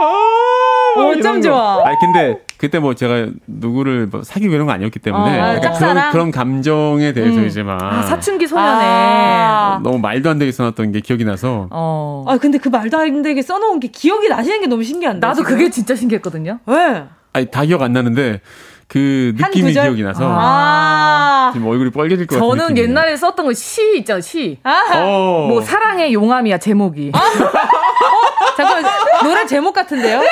아, 어쩜 좋아. 아니 근데 그때 뭐 제가 누구를 뭐 사귀고 이런 거 아니었기 때문에 어, 그런 그런 감정에 대해서 음. 이제 막 아, 사춘기 소년에 아. 너무 말도 안 되게 써놨던 게 기억이 나서. 어. 아 근데 그 말도 안 되게 써놓은 게 기억이 나시는 게 너무 신기한데. 나도 지금? 그게 진짜 신기했거든요. 왜? 아니 다 기억 안 나는데 그 느낌이 기억이 나서 아~ 지금 얼굴이 빨개질 것 같아요. 저는 옛날에 썼던 거 시 있잖아요, 시. 어. 뭐 사랑의 용암이야 제목이. 아~ 어? 잠깐 노래 제목 같은데요?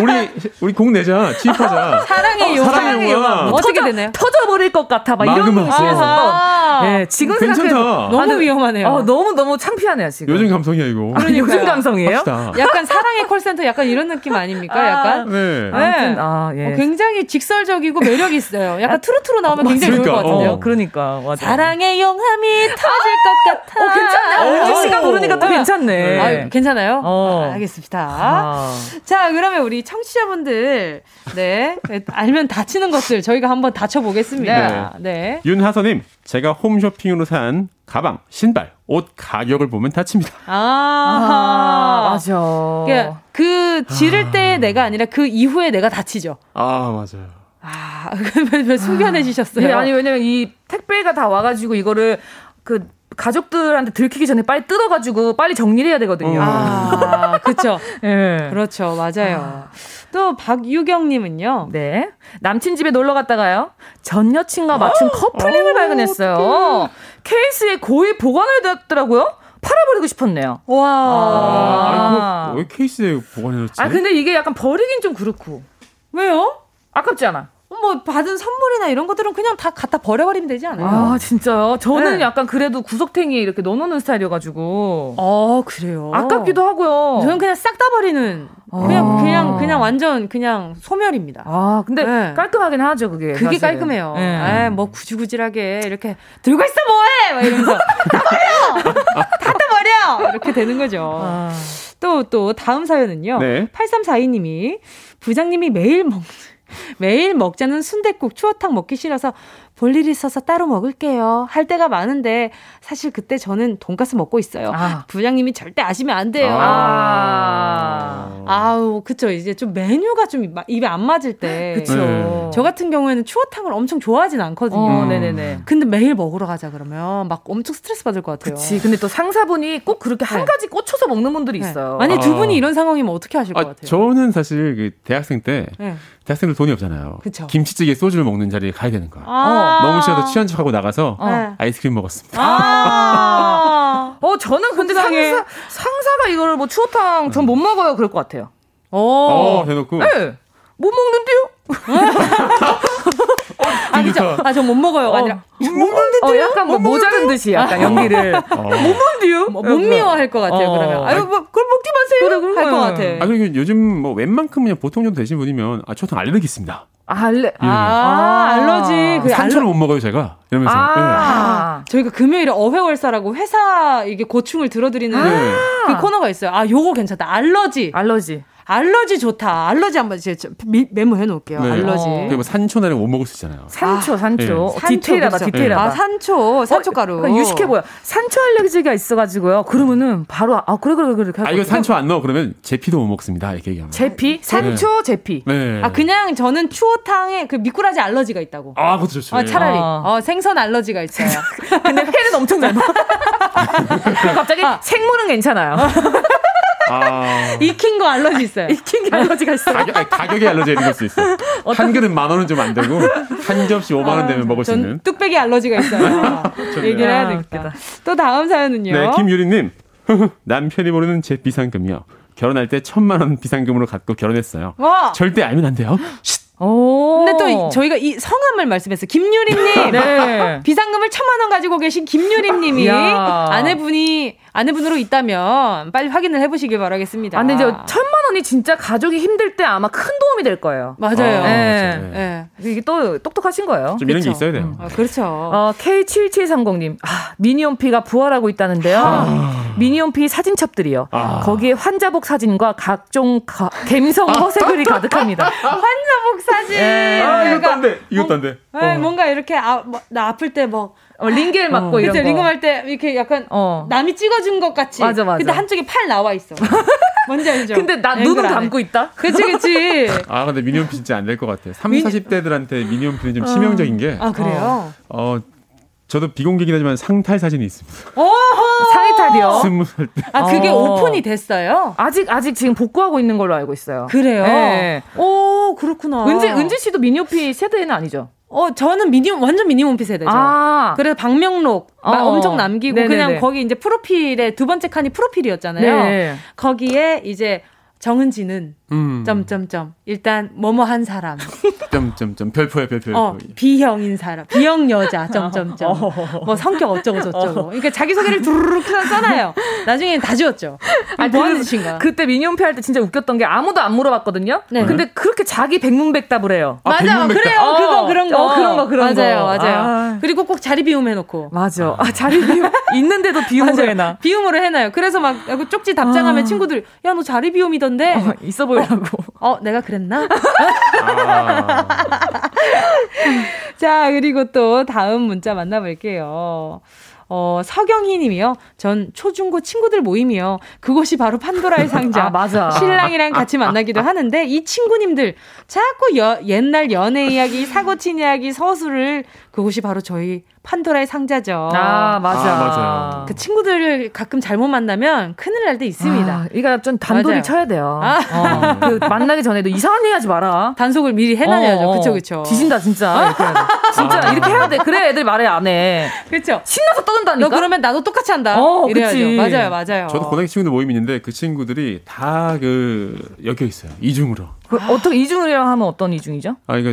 우리 우리 곡 내자, 취입하자. 사랑의 용암. 사랑의 용암. 어떻게 되나요? 터져버릴 것 같아, 막 이런 식이었었던. 예, 지금 생각해 너무 아니, 위험하네요. 어, 너무 너무 창피하네요 지금. 요즘 감성이야 이거. 아, 요즘 감성이에요? 합시다. 약간 사랑의 콜센터 약간 이런 느낌 아닙니까? 약간. 아, 네. 네. 아, 예. 어, 굉장히 직설적이고 매력 있어요. 약간 트로트로 나오면 굉장히 그러니까, 좋을 것 같은데요. 어. 그러니까 맞아. 사랑의 용암이 터질 것 같아. 어, 괜찮네. 은지 씨가 부르니까 또 괜찮네. 아, 괜찮아요? 어. 아, 알겠습니다. 아. 자, 그러면 우리 청취자분들 네 알면 다치는 것들 저희가 한번 다쳐보겠습니다. 네. 네. 윤하선님 제가 홈쇼핑으로 산 가방, 신발, 옷 가격을 보면 다칩니다. 아, 아 맞아. 그러니까 그 지를 아. 때 내가 아니라 그 이후에 내가 다치죠. 아, 맞아요. 아, 왜, 왜 숨겨내시셨어요? 네, 아니, 왜냐면 이 택배가 다 와가지고 이거를 그 가족들한테 들키기 전에 빨리 뜯어가지고 빨리 정리를 해야 되거든요. 아, 그렇죠. 네. 그렇죠. 맞아요. 아. 또 박유경님은요. 네. 남친 집에 놀러 갔다가요. 전 여친과 맞춘 커플링을 발견했어요. 어떡해. 케이스에 고이 보관을 뒀더라고요. 팔아버리고 싶었네요. 와. 아, 아. 왜 케이스에 보관해뒀지? 아, 근데 이게 약간 버리긴 좀 그렇고. 왜요? 아깝지 않아? 뭐 받은 선물이나 이런 것들은 그냥 다 갖다 버려버리면 되지 않아요? 아 진짜요? 저는 네. 약간 그래도 구석탱이에 이렇게 넣어놓는 스타일이어가지고. 아 그래요? 아깝기도 하고요. 저는 그냥 싹 다 버리는 그냥 아. 그냥 그냥 완전 그냥 소멸입니다. 아 근데 네. 깔끔하긴 하죠 그게. 그게 사실은. 깔끔해요. 네. 아, 뭐 구질구질하게 이렇게 들고 있어 뭐해? 막 이러면서 다 버려, 다 버려 이렇게 되는 거죠. 또또 아. 또 다음 사연은요. 네. 8342님이 부장님이 매일 먹는 매일 먹자는 순댓국 추어탕 먹기 싫어서 볼일 있어서 따로 먹을게요. 할 때가 많은데 사실 그때 저는 돈가스 먹고 있어요. 아. 부장님이 절대 아시면 안 돼요. 아. 아우, 그쵸. 이제 좀 메뉴가 좀 입에 안 맞을 때. 그쵸. 네. 저 같은 경우에는 추어탕을 엄청 좋아하진 않거든요. 어, 네네네. 근데 매일 먹으러 가자 그러면 막 엄청 스트레스 받을 것 같아요. 그치. 근데 또 상사분이 꼭 그렇게 네. 한 가지 꽂혀서 먹는 분들이 네. 있어요. 아니, 두 분이 이런 상황이면 어떻게 하실 아, 것 같아요? 저는 사실 그 대학생 때 네. 대학생들 돈이 없잖아요. 그쵸. 김치찌개 소주를 먹는 자리에 가야 되는 거야. 아~ 너무 싫어서 취한 척하고 나가서 어. 아이스크림 먹었습니다. 아~ 어 저는 근데 상사, 상사가 이거를 뭐 추어탕 전 못 먹어요 그럴 것 같아요. 어, 어 대놓고. 네. 못 먹는데요? 아, 그죠? 아, 저 못 먹어요. 어, 아니라. 못 먹는데요? 어, 약간 뭐 모자른 듯이 약간 연기를. 어. 못 먹는데요? 뭐, 못 미워할 것 같아요, 어. 그러면. 아유, 뭐, 그걸 먹지 마세요. 그래, 할것 같아. 아, 그리고 요즘 뭐 웬만큼 그냥 보통 정도 되신 분이면, 아, 저도 알레르기 있습니다. 아, 알레, 아, 아. 그 산초를 알러... 못 먹어요, 제가. 이러면서. 아, 네. 저희가 금요일에 어회월사라고 회사 이게 고충을 들어드리는 네. 그 코너가 있어요. 아, 요거 괜찮다. 알러지. 알러지. 알러지 좋다. 알러지 한번 제가 메모해 놓을게요. 네. 알러지. 어. 그리고 산초나는 못 먹을 수 있잖아요. 산초, 산초. 네. 어, 디테일하다, 그렇죠. 디테일하다. 아, 산초, 산초 가루. 어, 유식해 보여. 산초 알러지가 있어가지고요. 그러면은 바로 아 그래 그래 그래. 아 이거 산초 안 넣어 그러면 제피도 못 먹습니다. 이렇게 얘기하면. 제피? 산초 네. 제피. 네. 아 그냥 저는 추어탕에 그 미꾸라지 알러지가 있다고. 아 그것도 좋죠. 어, 차라리 아. 어, 생선 알러지가 있어요. 근데 회는 엄청 잘 먹어. 갑자기 아. 생물은 괜찮아요. 아... 익힌 거 알러지 있어요. 익힌 게 알러지가 있어요. 가격, 아니, 가격에 알러지 있는 걸 수 있어. 어떤... 한 그릇 만 원은 좀 안 되고 한 접시 5만 원 되면 먹을 수 있는. 뚝배기 알러지가 있어요. 얘기를 해야 되겠다. 또 다음 사연은요. 네, 김유리님. 남편이 모르는 제 비상금이요. 결혼할 때 천만 원 비상금으로 갖고 결혼했어요. 와. 절대 알면 안 돼요. 오. 근데 또 저희가 이 성함을 말씀했어요. 김유림님. 네. 비상금을 천만 원 가지고 계신 김유림님이 아내분이 아내분으로 있다면 빨리 확인을 해보시길 바라겠습니다. 아, 근데 이제 천만 원이 진짜 가족이 힘들 때 아마 큰 도움이 될 거예요. 맞아요. 아, 네. 네. 네. 이게 또 똑똑하신 거예요. 좀 이런 게 있어야 돼요. 음. 아, 그렇죠. 어, K7730님, 아, 미니홈피가 부활하고 있다는데요. 아. 미니홈피 사진첩들이요. 아. 거기에 환자복 사진과 각종 가, 갬성 허세글이 가득합니다. 환자복 사진. 네. 아, 이것도 안 돼. 이것도 안 돼. 네, 어. 뭔가 이렇게 아, 뭐, 나 아플 때 뭐 어, 링겔 맞고 어. 이런 그쵸, 거. 링겔 할때 이렇게 약간 어. 남이 찍어준 것 같이. 맞아, 맞아. 근데 한쪽에 팔 나와 있어. 뭔지 알죠? 근데 나 눈은 감고 있다? 그치, 그치. 아, 근데 미니홈피 진짜 안 될 것 같아. 3, 미니... 40대들한테 미니홈피는 좀 치명적인 게. 아, 그래요? 어, 저도 비공개긴 하지만 상탈 사진이 있습니다. 상탈이요? 스무 살 때. 아, 그게 어. 오픈이 됐어요? 아직, 아직 지금 복구하고 있는 걸로 알고 있어요. 그래요? 네. 오, 그렇구나. 은지, 은지 씨도 미니홈피 세대는 아니죠? 어, 저는 미니 완전 미니홈피 세대죠. 아. 그래서 박명록 어. 엄청 남기고 네네네. 그냥 거기 이제 프로필에 두 번째 칸이 프로필이었잖아요. 네. 거기에 이제 정은지는 음. 점점점. 일단 뭐뭐 한 사람. 점점점. 별표야 별표 어, B형인 사람. B형 여자. 점점점. 어. 뭐 성격 어쩌고 저쩌고. 그러니까 자기 소개를 두루룩 써놔요. 나중에는 다 지웠죠. 아니, 뭐 하는 짓인가? 그때 미니홈피 할때 진짜 웃겼던 게 아무도 안 물어봤거든요? 네. 근데 그렇게 자기 백문백답을 해요. 아, 맞아. 그래요. 어, 그거 그런 거. 어, 그런 거 그런 맞아요, 거. 맞아요. 아. 그리고 꼭 자리 비움 해놓고. 맞아. 아, 자리 비움. 있는데도 비움으로 해놔. 비움으로 해놔요. 그래서 막 쪽지 답장하면 아. 친구들 야 너 자리 비움이 던데 어, 있어 보이라고 어, 어 내가 그랬나 아. 자 그리고 또 다음 문자 만나볼게요 어, 서경희 님이요. 전 초중고 친구들 모임이요. 그곳이 바로 판도라의 상자. 아, 맞아. 신랑이랑 같이 만나기도 하는데 이 친구님들 자꾸 여, 옛날 연애 이야기, 사고친 이야기, 서술을 그곳이 바로 저희 판도라의 상자죠. 아, 맞아. 아, 맞아요. 그 친구들을 가끔 잘못 만나면 큰일 날 때 있습니다. 아, 그러니까 좀 단도리 맞아요. 쳐야 돼요. 아. 어, 그 만나기 전에도 이상한 얘기 하지 마라. 단속을 미리 해놔야죠. 어, 어. 그쵸, 그쵸. 뒤진다, 진짜. 이렇게 진짜 아. 이렇게 해야 돼. 그래, 애들 말해 안 해. 그쵸. 신나서 떠든다니까. 너 그러면 나도 똑같이 한다. 어, 이래야죠. 그치. 맞아요, 맞아요. 저도 고등학교 친구들 모임 있는데 그 친구들이 다 그 엮여 있어요. 이중으로. 그 어떻게 이중이랑 하면 어떤 이중이죠? 아, 이거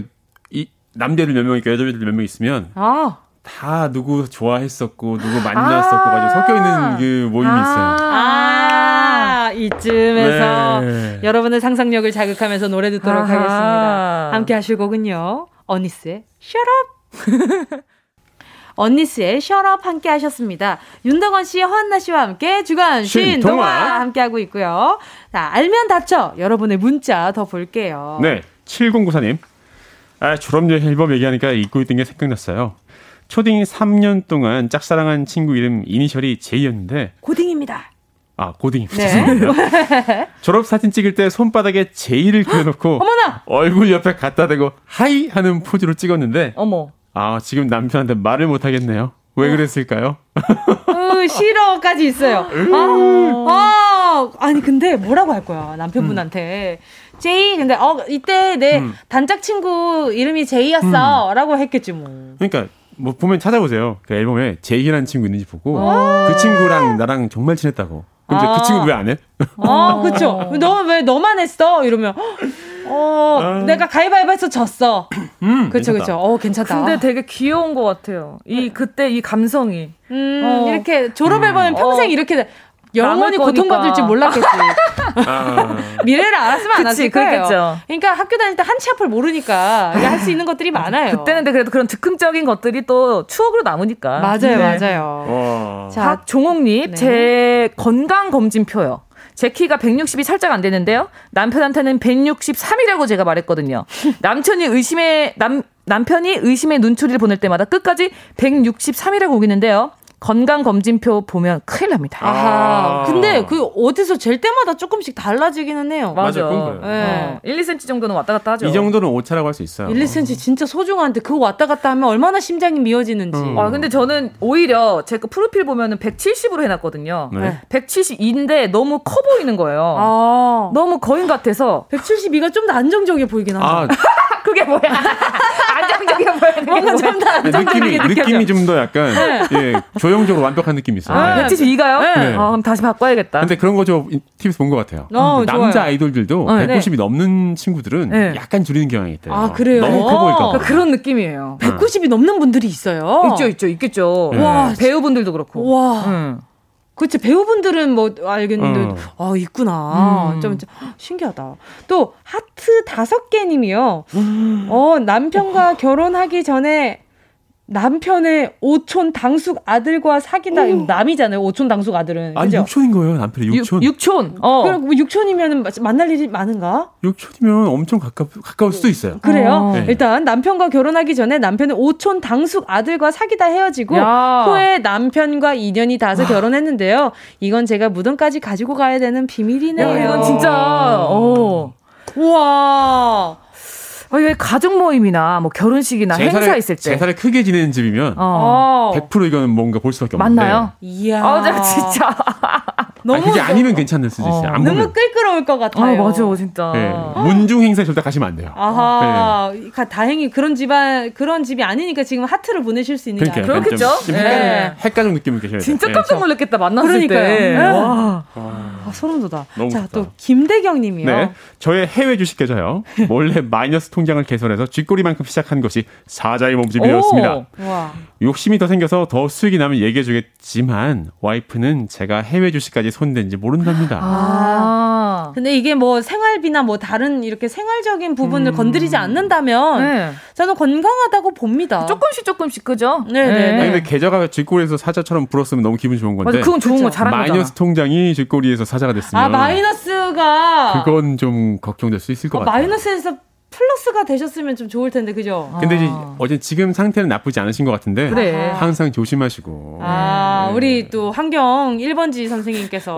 이 남자들 몇 명 있고 여자들 몇 명 있으면 아. 다 누구 좋아했었고 누구 만났었고 가지고 섞여 있는 그 모임이 아~ 있어요. 아, 이쯤에서 네. 여러분의 상상력을 자극하면서 노래 듣도록 아하. 하겠습니다. 함께 하실 곡은요. 어니스의 Shut Up. 언니쓰의 Shut Up 함께 하셨습니다. 윤덕원 씨, 허한나 씨와 함께 주간 신 동화 함께 하고 있고요. 자, 알면 다쳐. 여러분의 문자 더 볼게요. 네. 7094님. 아, 졸업여행 앨범 얘기하니까 잊고 있던 게 생각났어요. 초딩 3년 동안 짝사랑한 친구 이름 이니셜이 J였는데 고딩입니다. 아, 고딩입니다. 네. 졸업 사진 찍을 때 손바닥에 J를 그려놓고 어머나! 얼굴 옆에 갖다 대고 hi 하는 포즈로 찍었는데 어머. 아, 지금 남편한테 말을 못 하겠네요. 왜 그랬을까요? 으, 싫어까지 있어요. 아, 아, 아니 근데 뭐라고 할 거야 남편분한테. 음. 제이 근데 어 이때 내 음. 단짝 친구 이름이 제이였어라고 음. 했겠지 뭐. 그러니까 뭐 보면 찾아보세요. 그 앨범에 제이라는 친구 있는지 보고 그 친구랑 나랑 정말 친했다고. 근데 그 아. 그 친구 왜 안 해? 아, 그쵸. 너 왜 너만 했어? 이러면 어, 아. 내가 가위바위보해서 졌어. 음, 그쵸, 그쵸. 어, 괜찮다. 근데 되게 귀여운 것 같아요. 이, 그때 이 감성이. 음, 어. 이렇게 졸업해보면 음. 평생 어. 이렇게 영원히 고통받을지 몰랐겠지. 아. 미래를 알았으면 안 했을 거예요. 그렇겠죠. 그러니까 학교 다닐 때 한치 앞을 모르니까 할 수 있는 것들이 많아요. 그때는 그래도 그런 즉흥적인 것들이 또 추억으로 남으니까. 맞아요, 네. 맞아요. 와. 자, 박종옥님, 네. 제 건강 검진표요. 제 키가 160이 살짝 안 되는데요. 남편한테는 163이라고 제가 말했거든요. 남편이 의심의 남 남편이 의심의 눈초리를 보낼 때마다 끝까지 163이라고 우기는데요. 건강검진표 보면 큰일 납니다. 아하. 근데 그 어디서 잴 때마다 조금씩 달라지기는 해요. 맞아. 맞아 네. 어. 1, 2cm 정도는 왔다 갔다 하죠. 이 정도는 오차라고 할 수 있어요. 1, 2cm 진짜 소중한데 그거 왔다 갔다 하면 얼마나 심장이 미어지는지. 음. 아, 근데 저는 오히려 제거 프로필 보면은 170으로 해놨거든요. 네. 172인데 너무 커 보이는 거예요. 아. 너무 거인 같아서. 172가 좀 더 안정적이어 보이긴 하죠. 아. 그게 뭐야? 안정적이어 보이는 뭔가 좀더 느낌이, 느낌이 좀 더 약간 네. 예, 조형적으로 완벽한 느낌이 있어요. 아, 네. 172가요? 네. 네. 아, 그럼 다시 바꿔야겠다. 근데 그런 거저 TV에서 본 것 같아요. 어, 남자 좋아요. 아이돌들도 네. 190이 넘는 친구들은 네. 약간 줄이는 경향이 있대요. 아, 그래요? 너무 커 보일까 봐. 그러니까 그런 느낌이에요. 190이 넘는 분들이 있어요. 있죠, 있죠, 있겠죠. 와, 배우분들도 그렇고. 와. 음. 그치 배우분들은 뭐 알겠는데 어. 아 있구나 음. 좀, 좀 신기하다 또 하트 다섯 개님이요 음. 어 남편과 결혼하기 전에 남편의 오촌 당숙 아들과 사귀다 오. 남이잖아요. 오촌 당숙 아들은. 아니 그죠? 육촌인 거예요. 남편의 육촌. 육, 촌 어. 그럼 뭐 육촌이면 만날 일이 많은가? 육촌이면 엄청 가깝 가까울 수도 있어요. 그래요? 어. 네. 일단 남편과 결혼하기 전에 남편은 오촌 당숙 아들과 사귀다 헤어지고 야. 후에 남편과 인연이 닿아서 와. 결혼했는데요. 이건 제가 무덤까지 가지고 가야 되는 비밀이네요. 야, 이건 진짜. 어. 우와. 어, 이 가족 모임이나 뭐 결혼식이나 제사를, 행사 있을 때 제사를 크게 지내는 집이면 어. 100% 이거는 뭔가 볼 수밖에 없는데 맞나요? 이야. 아, 어, 진짜 너무 아, 그게 아니면 괜찮을 수도 있어요. 어. 너무 끌끌어올 것 같아요. 아, 맞아, 진짜. 네. 문중 행사에 절대 가시면 안 돼요. 아하, 네. 다행히 그런 집안 그런 집이 아니니까 지금 하트를 보내실 수 있는 게 그러니까, 그렇겠죠. 좀, 좀 네. 핵가족 느낌을 계셔야 돼요. 진짜 깜짝 놀랐겠다 만났을 그러니까요. 때. 네. 와, 아, 소름 돋아. 자, 또 김대경님이요. 네, 저의 해외 주식 계좌요. 몰래 마이너스 통 장을 개설해서 쥐꼬리만큼 시작한 것이 사자의 몸집이었습니다. 욕심이 더 생겨서 더 수익이 나면 얘기해 주겠지만 와이프는 제가 해외 주식까지 손댄지 모른답니다. 아. 근데 이게 뭐 생활비나 뭐 다른 이렇게 생활적인 부분을 음. 건드리지 않는다면 네. 저는 건강하다고 봅니다. 조금씩 조금씩 그죠? 네, 네. 네. 아니 근데 계좌가 쥐꼬리에서 사자처럼 불었으면 너무 기분 좋은 건데. 맞아, 그건 좋은 거 잘한 거잖아. 마이너스 통장이 쥐꼬리에서 사자가 됐으면 아 마이너스가 그건 좀 걱정될 수 있을 것 어, 같아요. 마이너스에서 플러스가 되셨으면 좀 좋을 텐데 그죠? 근데 이제 아. 어제 지금 상태는 나쁘지 않으신 것 같은데 그래. 항상 조심하시고. 아 네. 우리 또 환경 1번지 선생님께서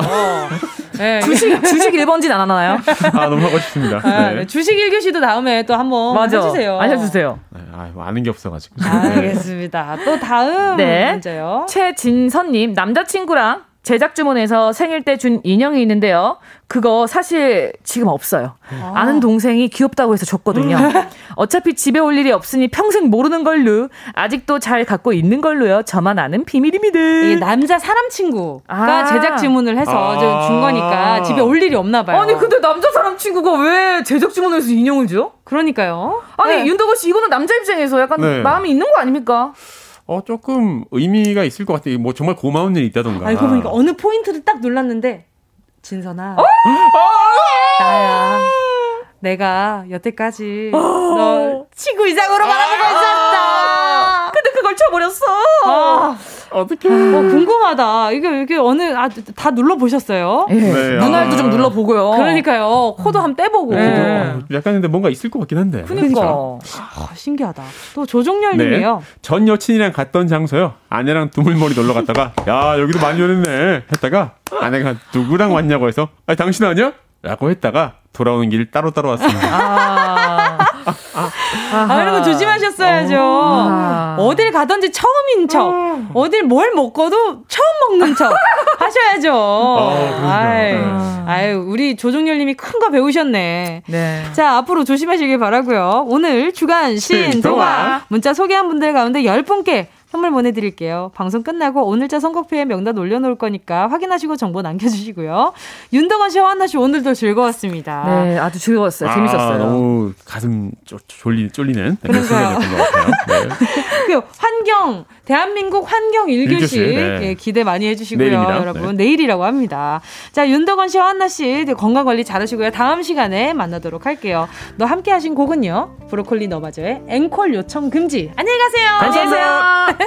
네. 주식 주식 1번지는 안 하나요? 아 너무 하고 싶습니다. 네. 네. 주식 1교시도 다음에 또 한번 맞아. 해주세요. 알려주세요. 네, 아, 뭐 아는 게 없어가지고. 알겠습니다. 또 다음 네. 문제요. 최진선님 남자친구랑 제작 주문에서 생일 때 준 인형이 있는데요. 그거 사실 지금 없어요. 아. 는 동생이 귀엽다고 해서 줬거든요. 어차피 집에 올 일이 없으니 평생 모르는 걸로 아직도 잘 갖고 있는 걸로요. 저만 아는 비밀입니다. 이 남자 사람 친구가 아. 제작 주문을 해서 아. 준 거니까 집에 올 일이 없나 봐요. 아니 근데 남자 사람 친구가 왜 제작 주문을 해서 인형을 줘? 그러니까요. 아니 네. 윤덕호 씨 이거는 남자 입장에서 약간 네. 마음이 있는 거 아닙니까? 어, 조금 의미가 있을 것 같아요. 뭐 정말 고마운 일이 있다던가. 알고 보니까 어느 포인트를 딱 눌렀는데, 진선아. 어? 나야. 내가 여태까지 어? 너 친구 이상으로 말하고 있었다. 근데 그걸 쳐버렸어. 아. 어떻게? 어, 궁금하다. 이게 이게 어느 아, 다 눌러 보셨어요? 네. 네. 눈알도 아. 좀 눌러 보고요. 그러니까요. 코도 한 빼보고. 네. 약간 근데 뭔가 있을 것 같긴 한데. 그러니까. 아, 신기하다. 또 조종열님이요. 네. 전 여친이랑 갔던 장소요. 아내랑 두물머리 놀러 갔다가 야 여기도 많이 오랬네 했다가 아내가 누구랑 왔냐고 해서 아 당신 아니야? 라고 했다가 돌아오는 길 따로 따로 왔습니다. 아, 아 이런 거 조심하셨어야죠. 어. 어딜 가든지 처음인 척, 어. 딜 뭘 먹고도 처음 먹는 척 하셔야죠. 어, 아유, 아유, 우리 조종열 님이 큰 거 배우셨네. 네. 자, 앞으로 조심하시길 바라고요. 오늘 주간 신동화 문자 소개한 분들 가운데 10분께 선물 보내드릴게요. 방송 끝나고 오늘자 선곡표에 명단 올려놓을 거니까 확인하시고 정보 남겨주시고요. 윤덕원 씨와 한나 씨 오늘도 즐거웠습니다. 네, 아주 즐거웠어요. 아, 재밌었어요. 너무 가슴 졸리, 쫄리는 그런 시간이었던 것 같아요. 네. 그 환경, 대한민국 환경 1교시 네. 예, 기대 많이 해주시고요. 내일입니다. 여러분. 네. 내일이라고 합니다. 자, 윤덕원 씨와 한나 씨 건강관리 잘하시고요. 다음 시간에 만나도록 할게요. 너 함께 하신 곡은요. 브로콜리 너마저의 앵콜 요청 금지. 안녕히 가세요. 감사합니다.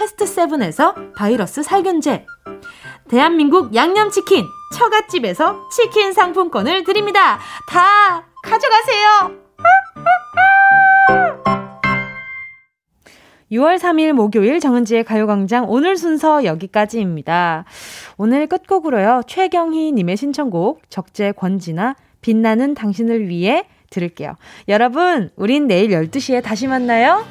패스트 세븐에서 바이러스 살균제, 대한민국 양념치킨 처갓집에서 치킨 상품권을 드립니다. 다 가져가세요. 6월 3일 목요일 정은지의 가요광장 오늘 순서 여기까지입니다. 오늘 끝곡으로요. 최경희 님의 신청곡 적재 권지나 빛나는 당신을 위해 들을게요. 여러분, 우린 내일 12시에 다시 만나요.